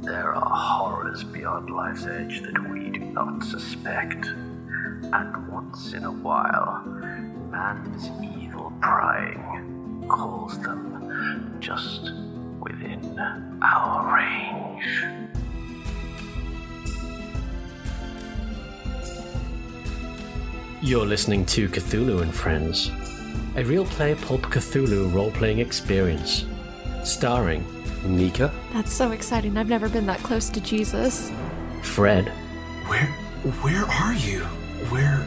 There are horrors beyond life's edge that we do not suspect. And once in a while, man's evil prying calls them just within our range. You're listening to Cthulhu and Friends, a real play pulp Cthulhu role playing experience, starring Nika, That's so exciting. I've never been that close to Jesus. Fred, Where where are you? Where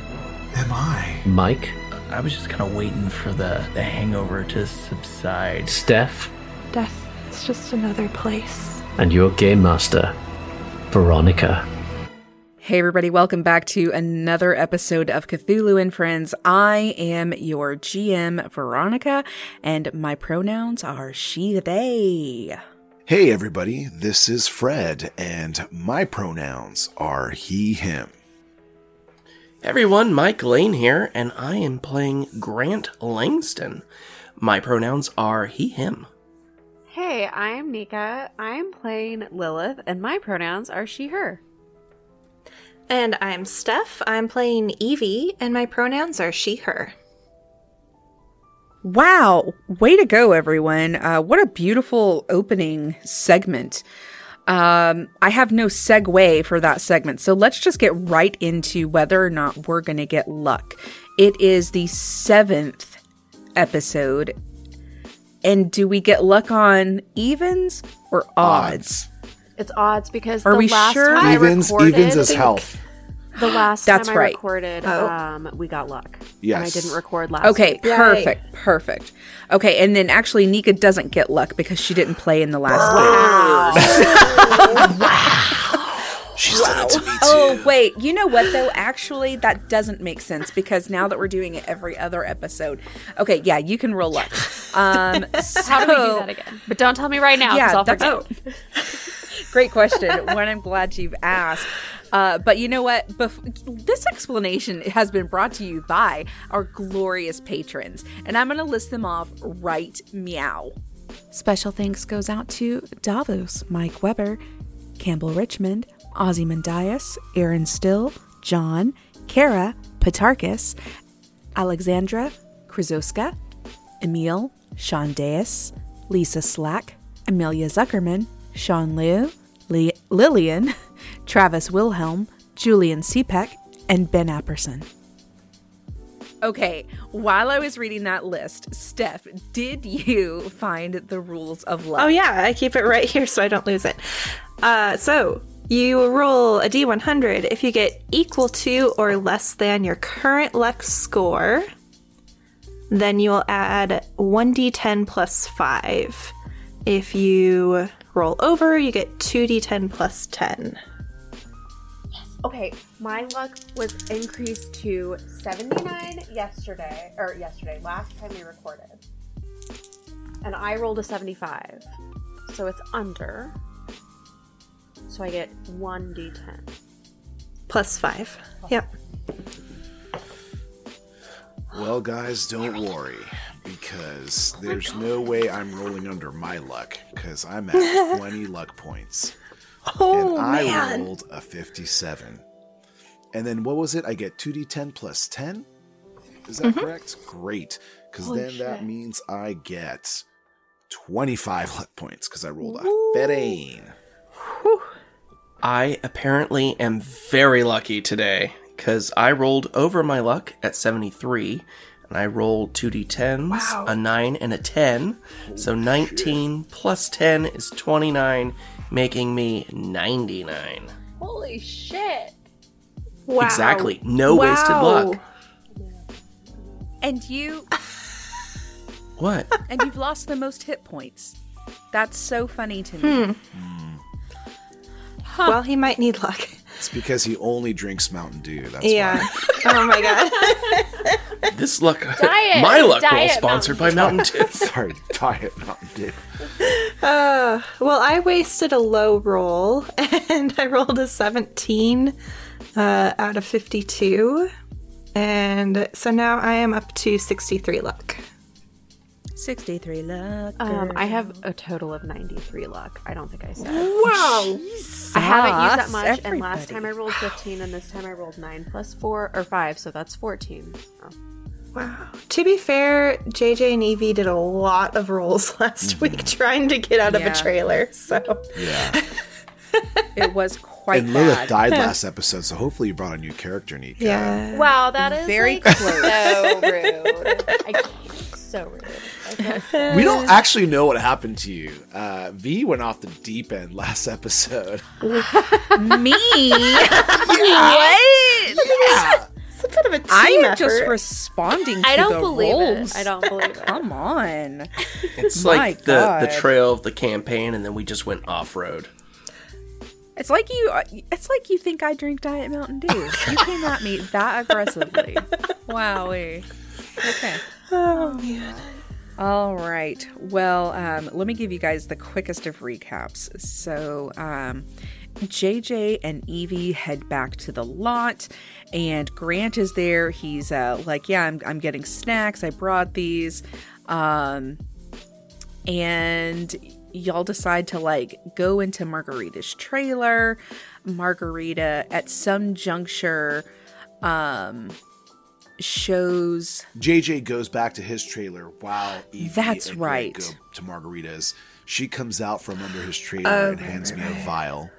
am I? Mike, I was just kind of waiting for the, the hangover to subside. Steph, Death is just another place. and your game master, Veronica. Hey, everybody, welcome back to another episode of Cthulhu and Friends. I am your GM, Veronica, and my pronouns are she, they. Hey everybody, this is Fred, and my pronouns are he, him. everyone, Mike Lane here, and I am playing Grant Langston. My pronouns are he, him. Hey, I am Nika. I am playing Lilith, and my pronouns are she, her. And I'm Steph. I'm playing Evie, and my pronouns are she, her. Wow, way to go, everyone. Uh, what a beautiful opening segment. Um, I have no segue for that segment, so let's just get right into whether or not we're going to get luck. It is the seventh episode. And do we get luck on evens or odds? It's odds because Are the we last sure? time Evens, I recorded, evens is health. The last That's time I right. recorded, Oh. um, we got luck. Yes. and I didn't record last. Okay, week. perfect, perfect. Okay, and then actually Nika doesn't get luck because she didn't play in the last week. She's done it to me too. Oh, wait. You know what, though? Actually, that doesn't make sense because now that we're doing it every other episode. Okay, yeah, you can roll luck. Um, How do we do that again? But don't tell me right now. Yeah, Yeah, I'll that's- forget. Great question. One I'm glad you've asked. Uh, but you know what? Bef- this explanation has been brought to you by our glorious patrons, and I'm going to list them off right meow. Special thanks goes out to Davos, Mike Weber, Campbell Richmond, Ozymandias, Aaron Still, John, Kara, Patarchus, Alexandra, Krizoska, Emil, Sean Deus, Lisa Slack, Amelia Zuckerman, Sean Liu, Li- Lillian, Travis Wilhelm, Julian Sepek, and Ben Apperson. Okay, while I was reading that list, Steph, did you find the rules of luck? Oh, yeah, I keep it right here so I don't lose it. Uh, so, you roll a d100 if you get equal to or less than your current luck score. Then you will add 1d10 plus 5. If you roll over, you get 2d10 plus 10. Okay, my luck was increased to 79 yesterday, or yesterday, last time we recorded. And I rolled a 75. So it's under. So I get 1d10. Plus 5. Yep. Well, guys, don't worry, because oh there's no way I'm rolling under my luck, because I'm at 20 luck points. Oh, and I man. rolled a 57. And then what was it? I get 2d10 plus 10? Is that mm-hmm. correct? Great. Because Holy then that means I get 25 luck points, because I rolled a 15. I apparently am very lucky today because I rolled over my luck at 73 and I rolled 2d10s, a 9 and a 10. so 19 plus 10 is 29, making me 99. Holy shit! Wow. Exactly. No wasted Wow. luck. And you What? and you've lost the most hit points. That's so funny to me. Hmm. Well, he might need luck. It's because he only drinks Mountain Dew. That's Yeah. why. oh my god. This luck, Diet- my luck roll Diet sponsored by Mountain Dew. Sorry, Diet Mountain Dew. Uh, well, I wasted a low roll and I rolled a 17 uh, out of 52. And so now I am up to 63 luck. 63 luck. Um, I have a total of 93 luck. I don't think I said. Wow. I haven't used that much, and last time I rolled 15, and this time I rolled 9 plus 4, or 5, so that's 14. So. Wow. To be fair, JJ and Evie did a lot of rolls last mm-hmm. week trying to get out of a trailer. So Yeah. It was quite and Lilith bad. died last episode, so hopefully you brought a new character, Nika. yeah. Wow, that is Very like, close. so rude. I can't. So rude. I so- We don't actually know what happened to you. Uh, v went off the deep end last episode. Me? what? It's a bit of a team I'm effort. just responding to I don't the believe rolls. it. I don't believe it. Come on. It's My like the, the trail of the campaign, and then we just went off road. It's like you. uh, It's like you think I drink Diet Mountain Dew. You came at me that aggressively. Wowie. Okay. Oh. All right. Well, um, let me give you guys the quickest of recaps. So, um, JJ and Evie head back to the lot, and Grant is there. He's uh, like, "Yeah, I'm, I'm getting snacks. I brought these." Um, and y'all decide to like go into Margarita's trailer. Margarita, at some juncture, um, shows JJ goes back to his trailer while Evie That's and Greg right. go to Margarita's. She comes out from under his trailer Oh, and hands me a vial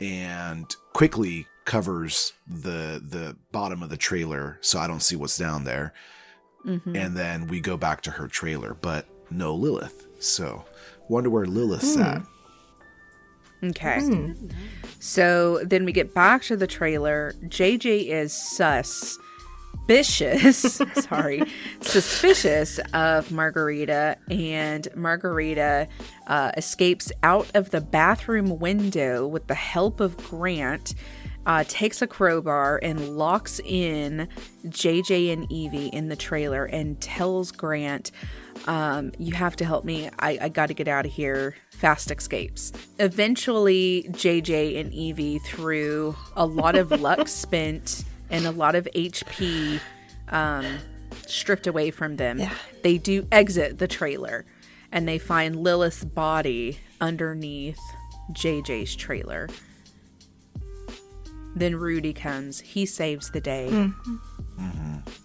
and quickly covers the the bottom of the trailer so I don't see what's down there. Mm-hmm. And then we go back to her trailer, but no Lilith. So wonder where Lilith's at. Okay. So then we get back to the trailer. JJ is sus. Suspicious, sorry, suspicious of Margarita, and Margarita uh, escapes out of the bathroom window with the help of Grant, uh, takes a crowbar and locks in JJ and Evie in the trailer and tells Grant, um, You have to help me. I, I got to get out of here. Fast escapes. Eventually, JJ and Evie, through a lot of luck spent and a lot of HP um, stripped away from them, they do exit the trailer and they find Lilith's body underneath JJ's trailer. Then Rudy comes. He saves the day.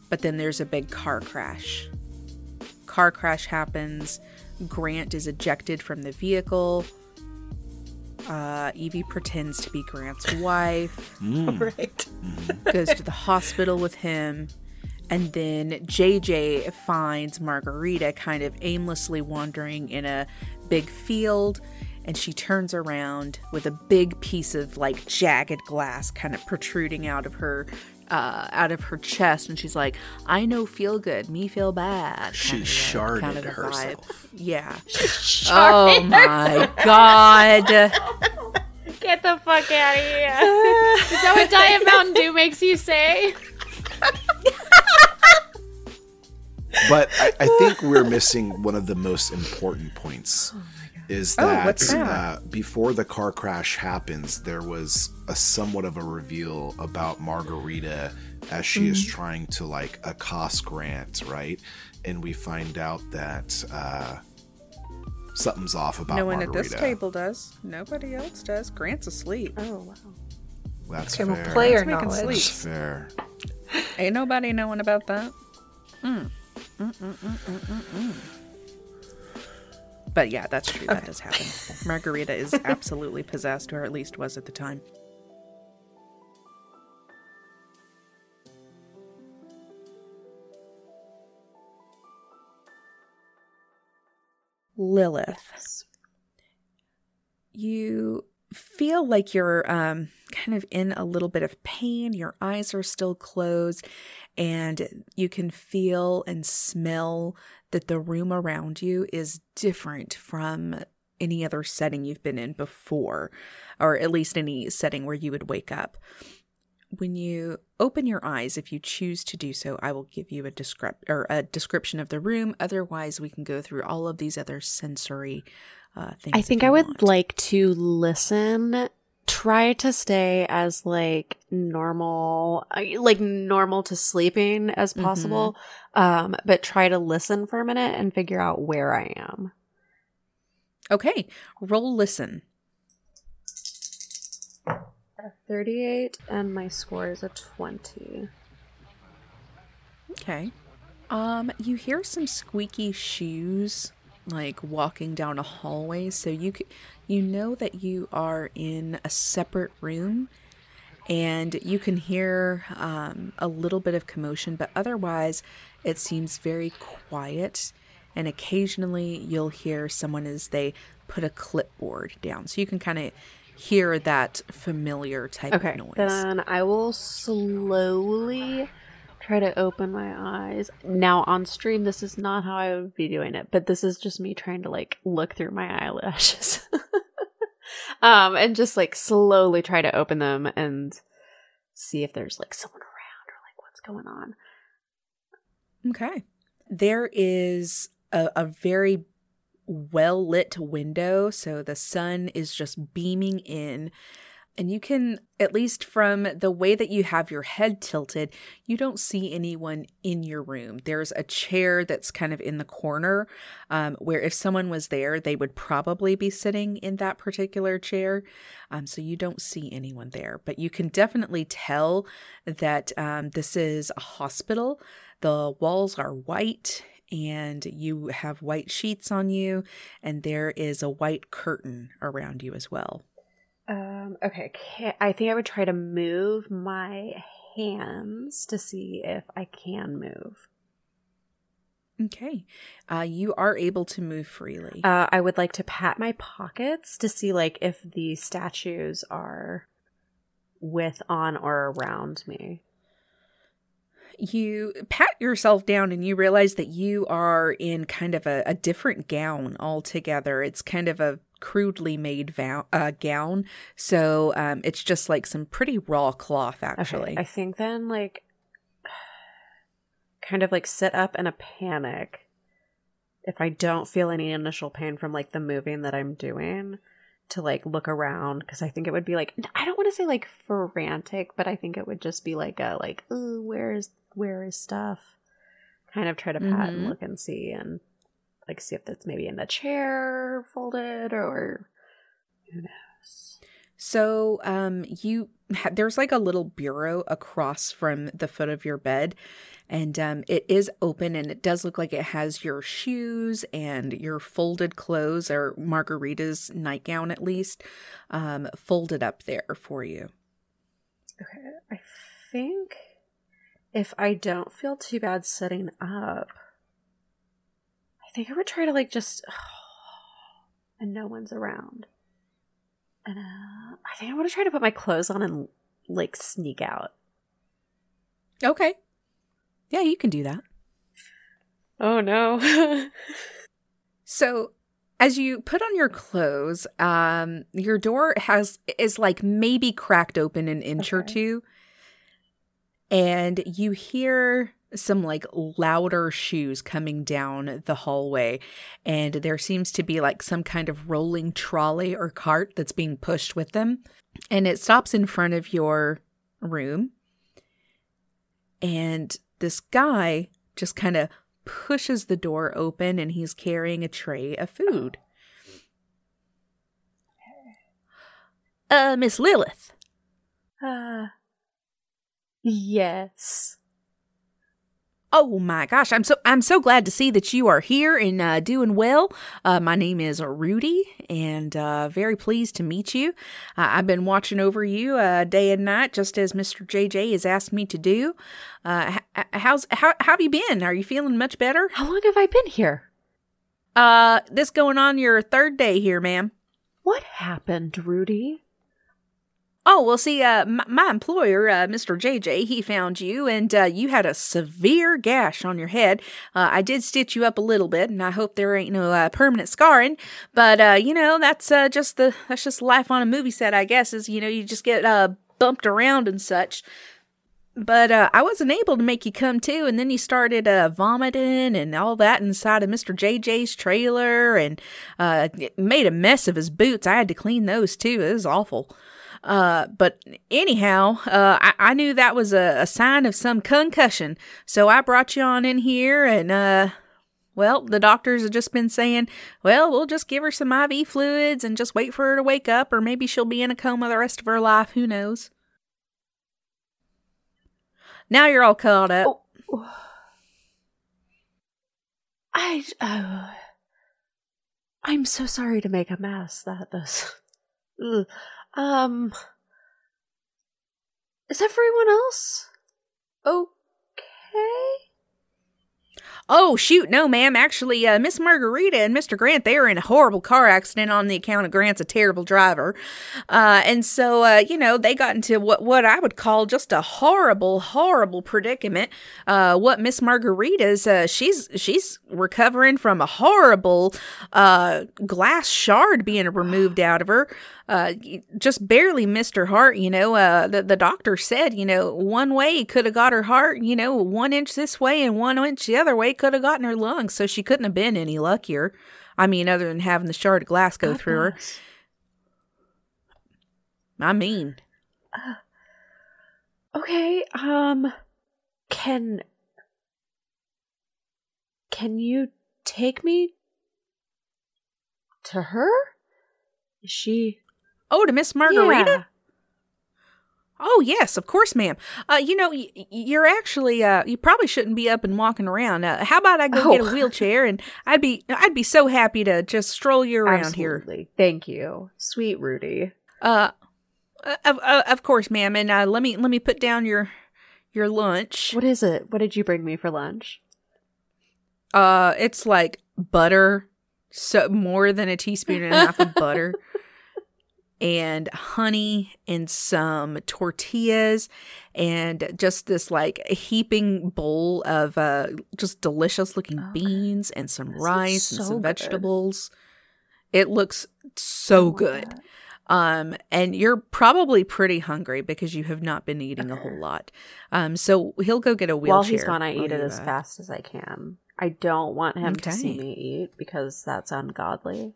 But then there's a big car crash. Car crash happens. Grant is ejected from the vehicle. Uh, Evie pretends to be Grant's wife, Right. goes to the hospital with him. And then JJ finds Margarita kind of aimlessly wandering in a big field. And she turns around with a big piece of like jagged glass kind of protruding out of her uh, out of her chest, and she's like, "I know feel good, me feel bad." She kind of sharded kind of a vibe. herself. Yeah. oh my god. Get the fuck out of here. Is that what Diet Mountain Dew makes you say? But I, I think we're missing one of the most important points. Is Oh, that, what's that? Uh, before the car crash happens, there was a somewhat of a reveal about Margarita as she is Mm-hmm. trying to like accost Grant, right? And we find out that uh, something's off about No one at this table does. Nobody else does. Grant's asleep. Oh, wow. That's Okay, well, player Let's make it knowledge. sleep. That's fair. Ain't nobody knowing about that. Mm. Mm, mm, mm. But yeah, that's true. That does happen. Margarita is absolutely possessed, or at least was at the time. Lilith. You feel like you're um, kind of in a little bit of pain. Your eyes are still closed, and you can feel and smell that the room around you is different from any other setting you've been in before, or at least any setting where you would wake up. When you open your eyes, if you choose to do so, I will give you a descrip- or a description of the room. Otherwise, we can go through all of these other sensory uh, things. I think I would want. like to listen try to stay as like normal uh, like normal to sleeping as possible um but try to listen for a minute and figure out where i am Okay, roll listen. 38 and my score is a 20 Okay. Um, you hear some squeaky shoes like walking down a hallway, so you c- you know that you are in a separate room, and you can hear um, a little bit of commotion, but otherwise, it seems very quiet. And occasionally, you'll hear someone as they put a clipboard down, so you can kind of hear that familiar type okay of noise. then i will slowly try to open my eyes now on stream this is not how i would be doing it but this is just me trying to like look through my eyelashes um and just like slowly try to open them and see if there's like someone around or like what's going on Okay. There is a, a very well lit window, so the sun is just beaming in. And you can, at least from the way that you have your head tilted, you don't see anyone in your room. There's a chair that's kind of in the corner um, where if someone was there, they would probably be sitting in that particular chair. Um, so you don't see anyone there. But you can definitely tell that um, this is a hospital. The walls are white and you have white sheets on you, and there is a white curtain around you as well. Um, okay, I think I would try to move my hands to see if I can move. Okay. Uh, you are able to move freely. Uh, I would like to pat my pockets to see like if the statues are with, on, or around me. You pat yourself down and you realize that you are in kind of a, a different gown altogether. It's kind of a crudely made vow, uh, gown. So um, it's just like some pretty raw cloth, actually. Okay, I think then like kind of like sit up in a panic if I don't feel any initial pain from like the moving that I'm doing to like look around because I think it would be like I don't want to say like frantic, but I think it would just be like a like oh where is stuff? Kind of try to pat and Mhm. look and see and like see if that's maybe in the chair folded or who knows. So, um, you ha- there's like a little bureau across from the foot of your bed, and um, it is open, and it does look like it has your shoes and your folded clothes, or Margarita's nightgown at least, um, folded up there for you. Okay, I think if I don't feel too bad sitting up, I think I would try to like just and no one's around. And uh, I think I want to try to put my clothes on and like sneak out. Okay, yeah, you can do that. Oh no. So as you put on your clothes, um, your door has is like maybe cracked open an inch or two, and you hear some like louder shoes coming down the hallway, and there seems to be like some kind of rolling trolley or cart that's being pushed with them, and it stops in front of your room, and this guy just kind of pushes the door open and he's carrying a tray of food. Uh, Miss Lilith. uh, yes. Oh my gosh, I'm so I'm so glad to see that you are here and uh, doing well. Uh, my name is Rudy, and uh, very pleased to meet you. Uh, I've been watching over you uh, day and night, just as Mister JJ has asked me to do. Uh, how's how, how have you been? Are you feeling much better? How long have I been here? Uh, this going on your third day here, ma'am. What happened, Rudy? Oh, well, see, uh, my, my employer, uh, Mr. JJ, he found you, and uh, you had a severe gash on your head. Uh, I did stitch you up a little bit, and I hope there ain't no uh, permanent scarring. But uh, you know, that's uh, just the that's just life on a movie set, I guess. Is you know, you just get uh, bumped around and such. But uh, I wasn't able to make you come to, and then you started uh, vomiting and all that inside of Mr. JJ's trailer, and uh, made a mess of his boots. I had to clean those too. It was awful. Uh, but anyhow, uh, I, I knew that was a, a sign of some concussion, so I brought you on in here, and uh, well, the doctors have just been saying, well, we'll just give her some IV fluids and just wait for her to wake up, or maybe she'll be in a coma the rest of her life. Who knows? Now you're all caught up. I. Oh, I'm so sorry to make a mess. That does. Um. Is everyone else okay? Oh, shoot, no, ma'am. Actually, uh, Miss Margarita and Mr. Grant, they were in a horrible car accident on the account of Grant's a terrible driver. Uh, and so, uh, you know, they got into what, what I would call just a horrible, horrible predicament. Uh, what Miss Margarita's, uh, she's, she's recovering from a horrible, uh, glass shard being removed out of her uh, just barely missed her heart. You know, uh, the the doctor said, you know, one way could have got her heart. You know, one inch this way and one inch the other way could have gotten her lungs. So she couldn't have been any luckier. I mean, other than having the shard of glass go through her. I mean, Okay, um can can you take me to her? Is she oh, to Miss Margarita. Yeah. Oh yes, of course, ma'am. Uh, you know, y- you're actually uh, you probably shouldn't be up and walking around. Uh, how about I go get Oh. a wheelchair and I'd be I'd be so happy to just stroll you around here. Absolutely. Thank you. Sweet Rudy. Uh, of uh, of course, ma'am. And uh, let me let me put down your your lunch. What is it? What did you bring me for lunch? Uh, it's like butter, so more than a teaspoon and a half of butter, and honey, and some tortillas, and just this like heaping bowl of uh just delicious looking Okay. beans and some rice and some good. vegetables. It looks so want good. Um, and you're probably pretty hungry because you have not been eating a whole lot. Um, so he'll go get a wheelchair. While he's gone, I eat it as fast as I can. I don't want him to see me eat because that's ungodly.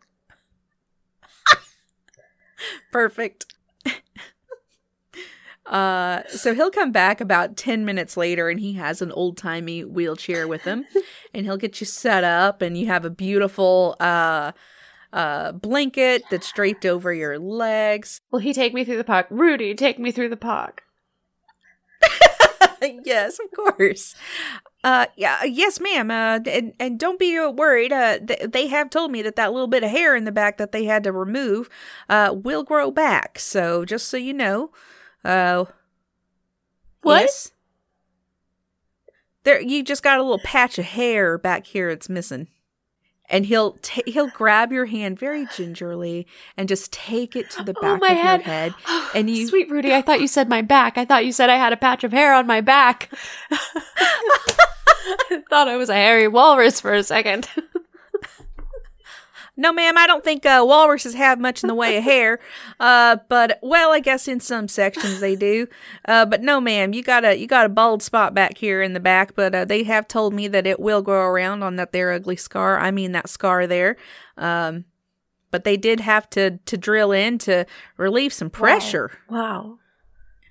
Perfect. uh, so he'll come back about 10 minutes later and he has an old timey wheelchair with him and he'll get you set up and you have a beautiful, uh, uh, blanket that's draped over your legs. Will he take me through the park? Rudy, take me through the park. yes, of course. Uh, yeah, yes, ma'am. Uh, and, and don't be uh, worried. Uh, th- they have told me that that little bit of hair in the back that they had to remove, uh, will grow back. So just so you know, uh, What? yes. There, you just got a little patch of hair back here. It's missing. And he'll ta- he'll grab your hand very gingerly and just take it to the Oh, back my of head. your head. And you Sweet Rudy, I thought you said my back. I thought you said I had a patch of hair on my back. I thought I was a hairy walrus for a second. No, ma'am, I don't think uh, walruses have much in the way of hair. Uh, but well, I guess in some sections they do. Uh, but no, ma'am, you got a you got a bald spot back here in the back. But uh, they have told me that it will grow around on that there ugly scar. I mean that scar there. Um, but they did have to to drill in to relieve some pressure. Wow.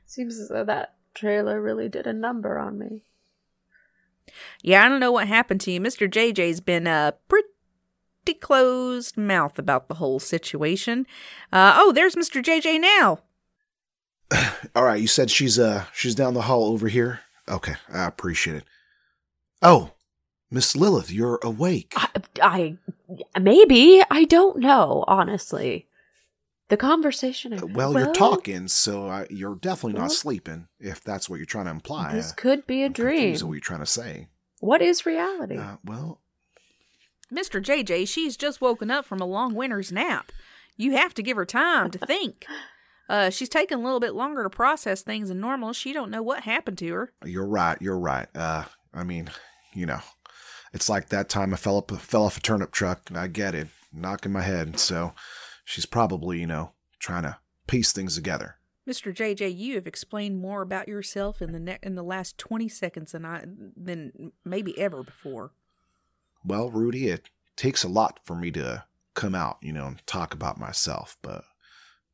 Seems as though that trailer really did a number on me. Yeah, I don't know what happened to you. Mister JJ's been uh pretty closed mouth about the whole situation. Uh, oh, there's Mister JJ now. All right, you said she's uh she's down the hall over here. Okay, I appreciate it. Oh, Miss Lilith, you're awake. I, I maybe I don't know. Honestly, the conversation. I- well, you're talking, so I, you're definitely Well- not sleeping. If that's what you're trying to imply. This could be a I'm dream. confused at what you're trying to say. What is reality? Uh, well, Mr. JJ, she's just woken up from a long winter's nap. You have to give her time to think. Uh, she's taking a little bit longer to process things than normal. She don't know what happened to her. you're right. You're right. Uh, I mean, you know, it's like that time I fell up, fell off a turnip truck. and I get it, knocking my head. So she's probably, you know, trying to piece things together. Mr. JJ, you have explained more about yourself in the ne- in the last twenty seconds than I than maybe ever before. Well, Rudy, it takes a lot for me to come out, you know, and talk about myself. But,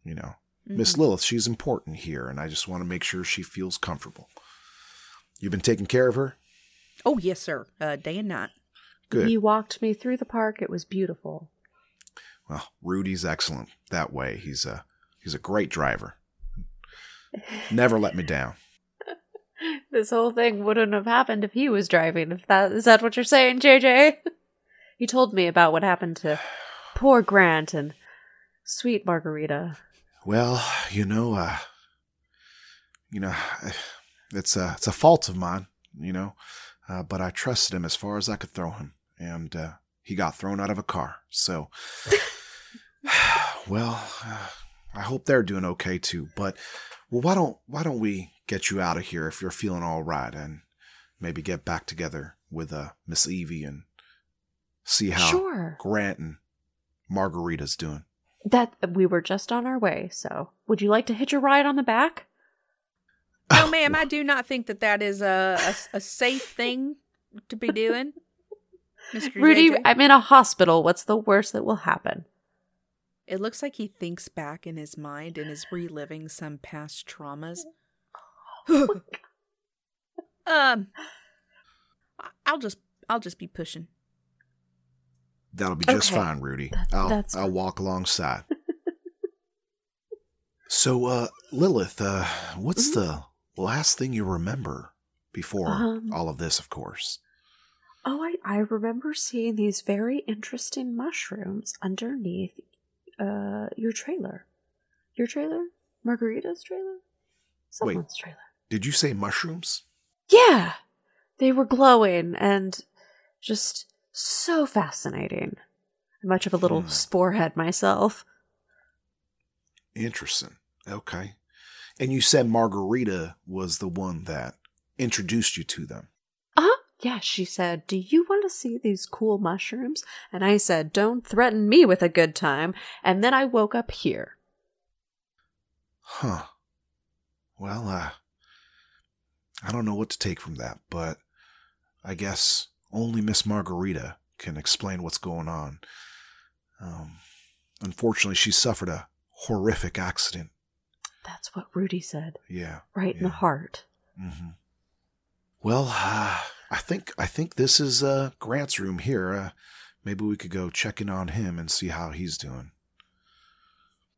you know, Miss Lilith, she's important here, and I just want to make sure she feels comfortable. You've been taking care of her? Oh yes, sir. Uh, day and night. Good. He walked me through the park. It was beautiful. Well, Rudy's excellent that way. He's a he's a great driver. Never let me down. This whole thing wouldn't have happened if he was driving. If that is that what you're saying, JJ? He told me about what happened to poor Grant and sweet Margarita. Well, you know, uh, you know, it's a it's a fault of mine, you know, uh, but I trusted him as far as I could throw him, and uh, he got thrown out of a car. So, well, uh, I hope they're doing okay too. But well, why don't why don't we get you out of here if you're feeling all right, and maybe get back together with uh, Miss Evie and see how Sure. Grant and Margarita's doing. That we were just on our way. So, would you like to hitch a ride on the back? No, ma'am, I do not think that that is a a, a safe thing to be doing, Mister Rudy, JJ. I'm in a hospital. What's the worst that will happen? It looks like he thinks back in his mind and is reliving some past traumas. um, I- I'll just I'll just be pushing. That'll be just Okay. fine, Rudy. That- I'll that's I'll walk alongside. so, uh, Lilith, uh, what's the last thing you remember before Mm-hmm. Um, all of this? Of course. Oh, I, I remember seeing these very interesting mushrooms underneath uh your trailer. Your trailer? Margarita's trailer? Someone's trailer. Did you say mushrooms? Yeah. They were glowing and just so fascinating. I'm much of a little Hmm. sporehead myself. Interesting. Okay. And you said Margarita was the one that introduced you to them. Yeah, she said, Do you want to see these cool mushrooms? And I said, Don't threaten me with a good time. And then I woke up here. Huh. Well, uh, I don't know what to take from that, but I guess only Miss Margarita can explain what's going on. Um, unfortunately, she suffered a horrific accident. That's what Rudy said. Yeah. Right in the heart. Mm-hmm. Well, uh, I think I think this is uh, Grant's room here. Uh, maybe we could go check in on him and see how he's doing.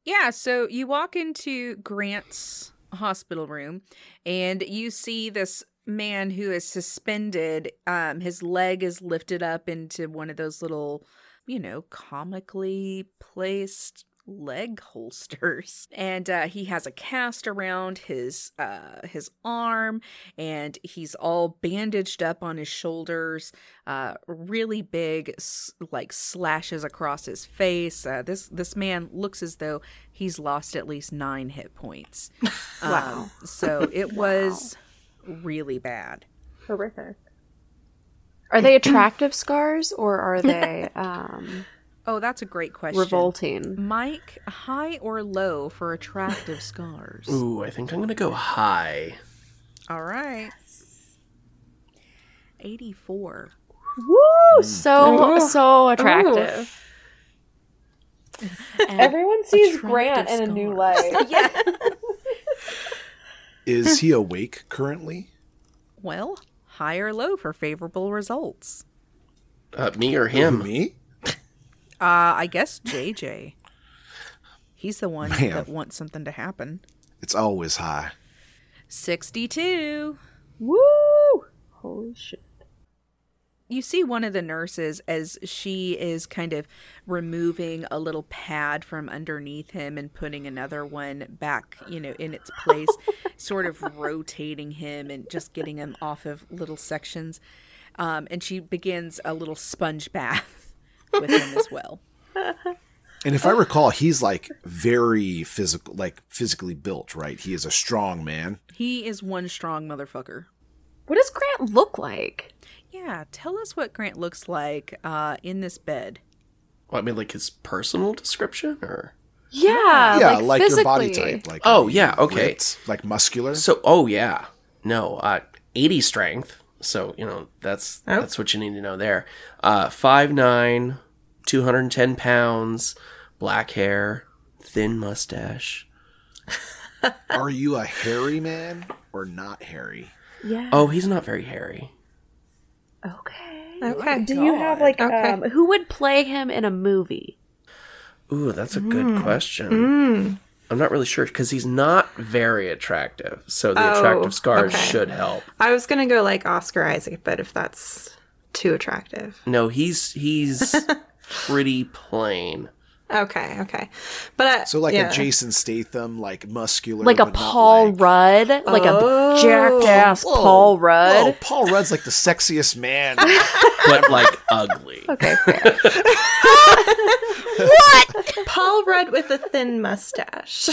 Yeah, so you walk into Grant's hospital room and you see this man who is suspended. Um, his leg is lifted up into one of those little, you know, comically placed leg holsters. And uh he has a cast around his uh his arm and he's all bandaged up on his shoulders uh really big like slashes across his face. Uh this this man looks as though he's lost at least 9 hit points. Wow. um, so it was really bad. Horrific. Are they attractive scars or are they um, oh that's a great question revolting? mike high or low for attractive scars Ooh, I think I'm gonna go high. all right 84 Woo! So, Ooh. so attractive. Everyone sees attractive Grant in a new light. yeah Is he awake currently? Well, high or low for favorable results. Uh, me or him? Me? Uh, I guess JJ. He's the one Man. that wants something to happen. It's always high. 62. Woo! Holy shit. You see one of the nurses as she is kind of removing a little pad from underneath him and putting another one back, you know, in its place, sort of rotating him and just getting him off of little sections. Um, and she begins a little sponge bath with him as well. And if I recall, he's like very physical, like physically built, right? He is a strong man. He is one strong motherfucker. What does Grant look like? Yeah, tell us what Grant looks like uh, in this bed. Well, I mean, like his personal description, or Yeah, yeah, like, like, your body type. Like Oh, yeah, okay. ripped, like muscular. so. Oh yeah, no, uh, 80 strength. So you know that's Oh. that's what you need to know there. Uh, five nine, 210 pounds, black hair, thin mustache. Are you a hairy man or not hairy? Yeah. Oh, he's not very hairy. Okay. Okay. Do you have like Okay. um, who would play him in a movie? Ooh, that's a good question. I'm not really sure because he's not very attractive. So the Oh, attractive scars okay. should help. I was gonna go like Oscar Isaac, but if that's too attractive. No, he's he's pretty plain. Okay, okay. But uh, So like yeah. a Jason Statham, like muscular, Like a Paul like- Rudd, like Oh. a jacked ass Whoa, Paul Rudd. Whoa, Paul Rudd's like the sexiest man. but like ugly. Okay, fair. Paul Rudd with a thin mustache.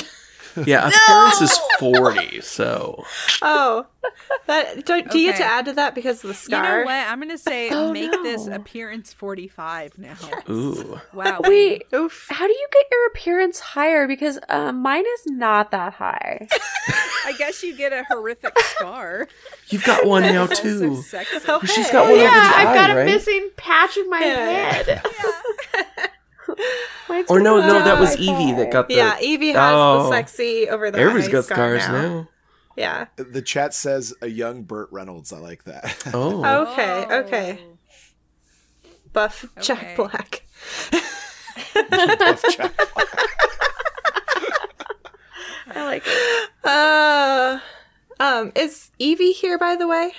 Yeah, appearance is 40, so oh, that do, do you get to add to that because of the You scar? know what? I'm gonna say Oh, make this appearance 45 now. ooh. Wow. Wait, Oof. how do you get your appearance higher? Because uh, mine is not that high. I guess you get a horrific scar. You've got one now Also too. sexy. She's got one over the I've eye, got a right? missing patch of my Yeah. head. Mine's Or no, no, that was. Evie that got the. Yeah, Evie has Oh. the sexy over the Everybody's eye got scar scars now. Yeah. the chat says a young Burt Reynolds. I like that. Oh, Okay. Okay. Buff Jack Black. Buff Jack. I like it. Uh, um, is Evie here by the way?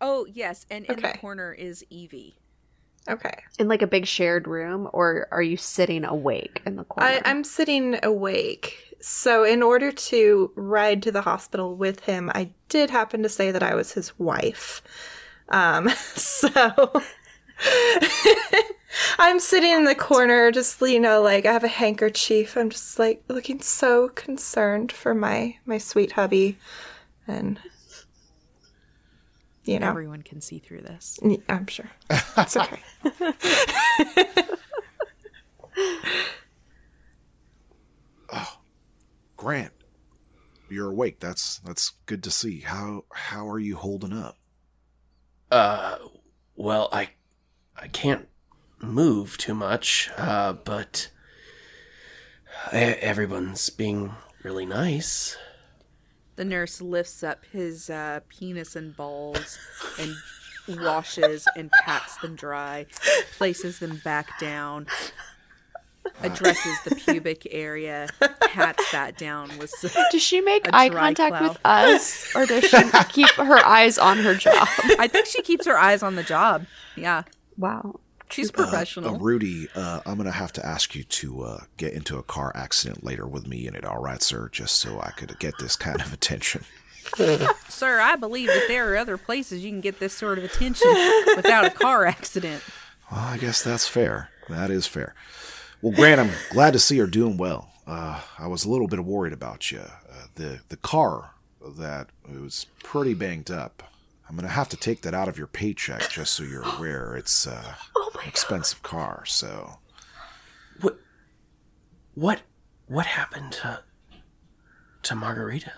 Oh yes, and in Okay. the corner is Evie. Okay. In like a big shared room, or are you sitting awake in the corner? I, I'm sitting awake. So, in order to ride to the hospital with him, I did happen to say that I was his wife. Um, so I'm sitting in the corner, just you know, like I have a handkerchief. I'm just like looking so concerned for my my sweet hubby, and you know, Everyone can see through this. I'm sure it's okay. Grant, you're awake. That's that's good to see. How how are you holding up? uh, well, I, I can't move too much, uh, but e- everyone's being really nice. The nurse lifts up his uh, penis and balls and washes and pats them dry, places them back down, addresses the pubic area, pats that down with. Does she make eye contact with us, or does she keep her eyes on her job? I think she keeps her eyes on the job. Yeah, wow. She's Uh, professional. Rudy, uh, I'm gonna have to ask you to uh, get into a car accident later with me in it. All right, sir, just so I could get this kind of attention. Sir, I believe that there are other places you can get this sort of attention without a car accident. Well, I guess that's fair. That is fair. Well, Grant, I'm glad to see you're doing well. Uh, I was a little bit worried about you. Uh, the the car that was pretty banged up. I'm gonna have to take that out of your paycheck just so you're aware. It's uh, an expensive car, so What, what, what happened to, to Margarita?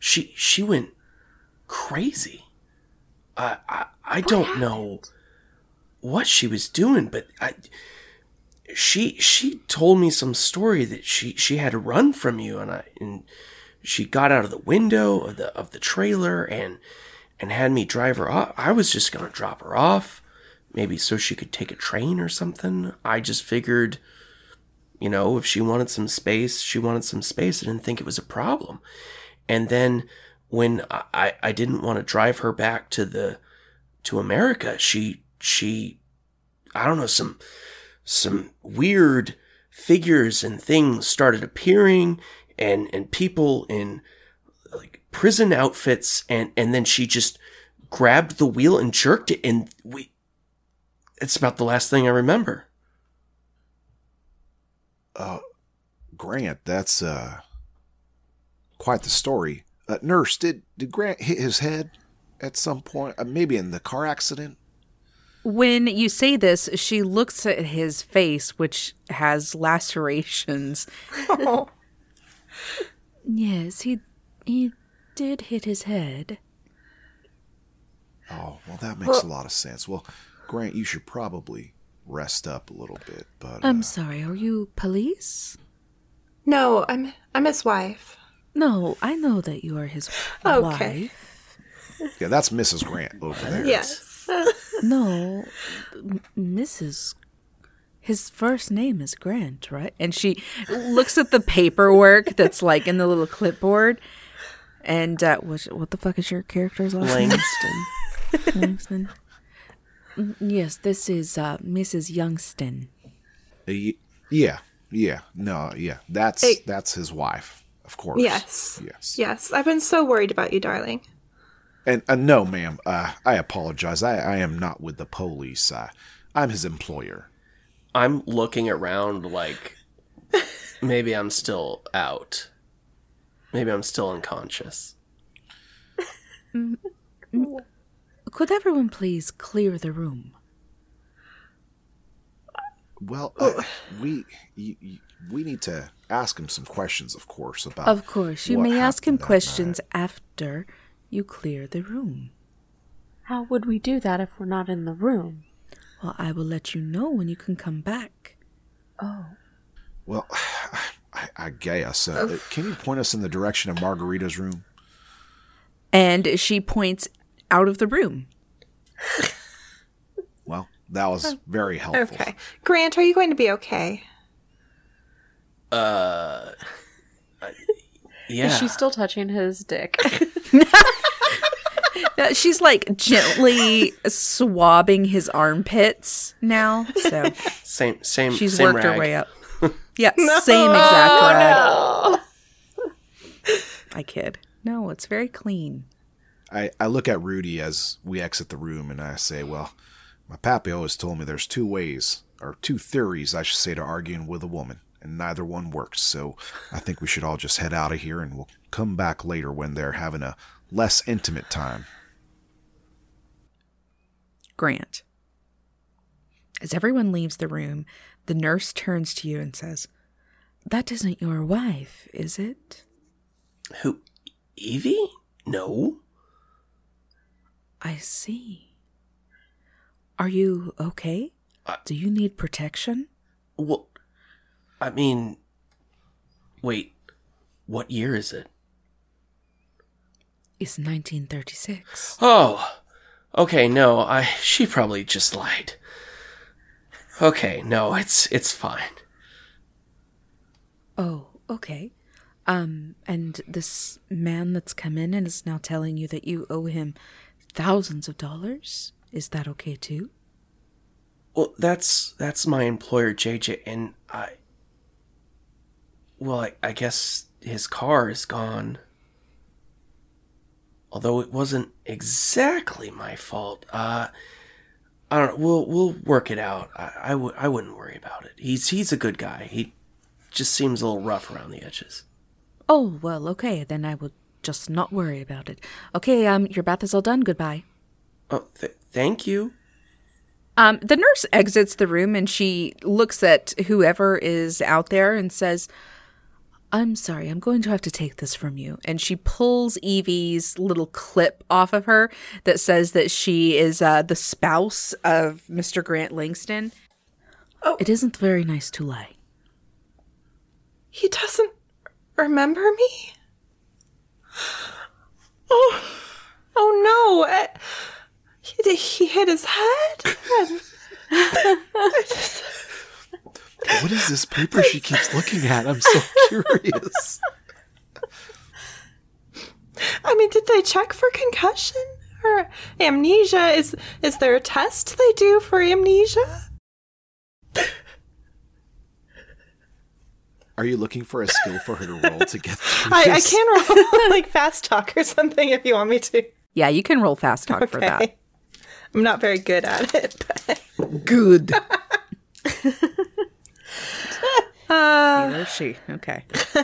She, she went crazy. I, I, I don't know what she was doing, but I, she, she told me some story that she, she had to run from you, and I, and she got out of the window of the of the trailer and and had me drive her off. I was just gonna drop her off, maybe so she could take a train or something. I just figured, you know, if she wanted some space, she wanted some space. I didn't think it was a problem. And then when I I, I didn't want to drive her back to the to America, she she I don't know some some weird figures and things started appearing and and people in like prison outfits and and then she just grabbed the wheel and jerked it and we it's about the last thing I remember. uh, Grant, that's uh, quite the story. Uh, nurse, did did Grant hit his head at some point? Uh, maybe in the car accident. When you say this, she looks at his face, which has lacerations. Yes, he he did hit his head. Oh, well, that makes a lot of sense. Well, Grant, you should probably rest up a little bit. But uh, I'm sorry, are you police? No, I'm I'm his wife. No, I know that you are his Okay. wife. Yeah, that's Mrs. Grant over there. Yes. No, M- Mrs. His first name is Grant, right? And she looks at the paperwork that's like in the little clipboard. And uh, what, what the fuck is your character's last name? Langston. Langston. Mm, Yes, this is uh, Mrs. Youngston. Uh, y- Yeah, yeah, no, yeah. That's Hey. that's his wife, of course. Yes. yes. Yes. I've been so worried about you, darling. And uh, no, ma'am, uh, I apologize. I, I am not with the police. Uh, I'm his employer. I'm looking around like maybe I'm still out. Maybe I'm still unconscious. Could everyone please clear the room? Well, uh, we y- y- we need to ask him some questions, of course, about. Of course, you may ask him questions night. after you clear the room. How would we do that if we're not in the room? Well, I will let you know when you can come back. Oh. Well, I, I guess. Uh, can you point us in the direction of Margarita's room? And she points out of the room. Well, that was very helpful. Okay. Grant, are you going to be okay? Uh, yeah. Is she still touching his dick? She's like gently swabbing his armpits now. So same same. she's same worked her way up. Yeah, same exact oh, rag. I kid. No, it's very clean. I, I look at Rudy as we exit the room and I say, Well, my pappy always told me there's two ways, or two theories, I should say, to arguing with a woman, and neither one works. So I think we should all just head out of here and we'll come back later when they're having a less intimate time. Grant. As everyone leaves the room, the nurse turns to you and says, That isn't your wife, is it? Who? Evie? No. I see. Are you okay? I- Do you need protection? Well, I mean, wait. What year is it? It's 1936. Oh, okay. No, I. She probably just lied. Okay, no, it's it's fine. Oh, okay. Um, and this man that's come in and is now telling you that you owe him thousands of dollars? Is that okay too? Well, that's that's my employer, JJ, and I. Well, I, I guess his car is gone. Although it wasn't exactly my fault. Uh, I don't know. We'll we'll work it out. I I, w- I wouldn't worry about it. He's he's a good guy. He just seems a little rough around the edges. Oh, well, okay, then I will just not worry about it. Okay, um, your bath is all done. Goodbye. Oh, th- thank you. Um, the nurse exits the room and she looks at whoever is out there and says, I'm sorry, I'm going to have to take this from you. And she pulls Evie's little clip off of her that says that she is uh, the spouse of Mr. Grant Langston. Oh. It isn't very nice to lie. He doesn't remember me? Oh, oh no. He, he hit his head? What is this paper she keeps looking at? I'm so curious. I mean, did they check for concussion or amnesia? Is is there a test they do for amnesia? Are you looking for a skill for her to roll to get through I, I can roll like fast talk or something if you want me to. Yeah, you can roll fast talk for that. Okay. I'm not very good at it. But. Good. Uh, Neither is she. Okay.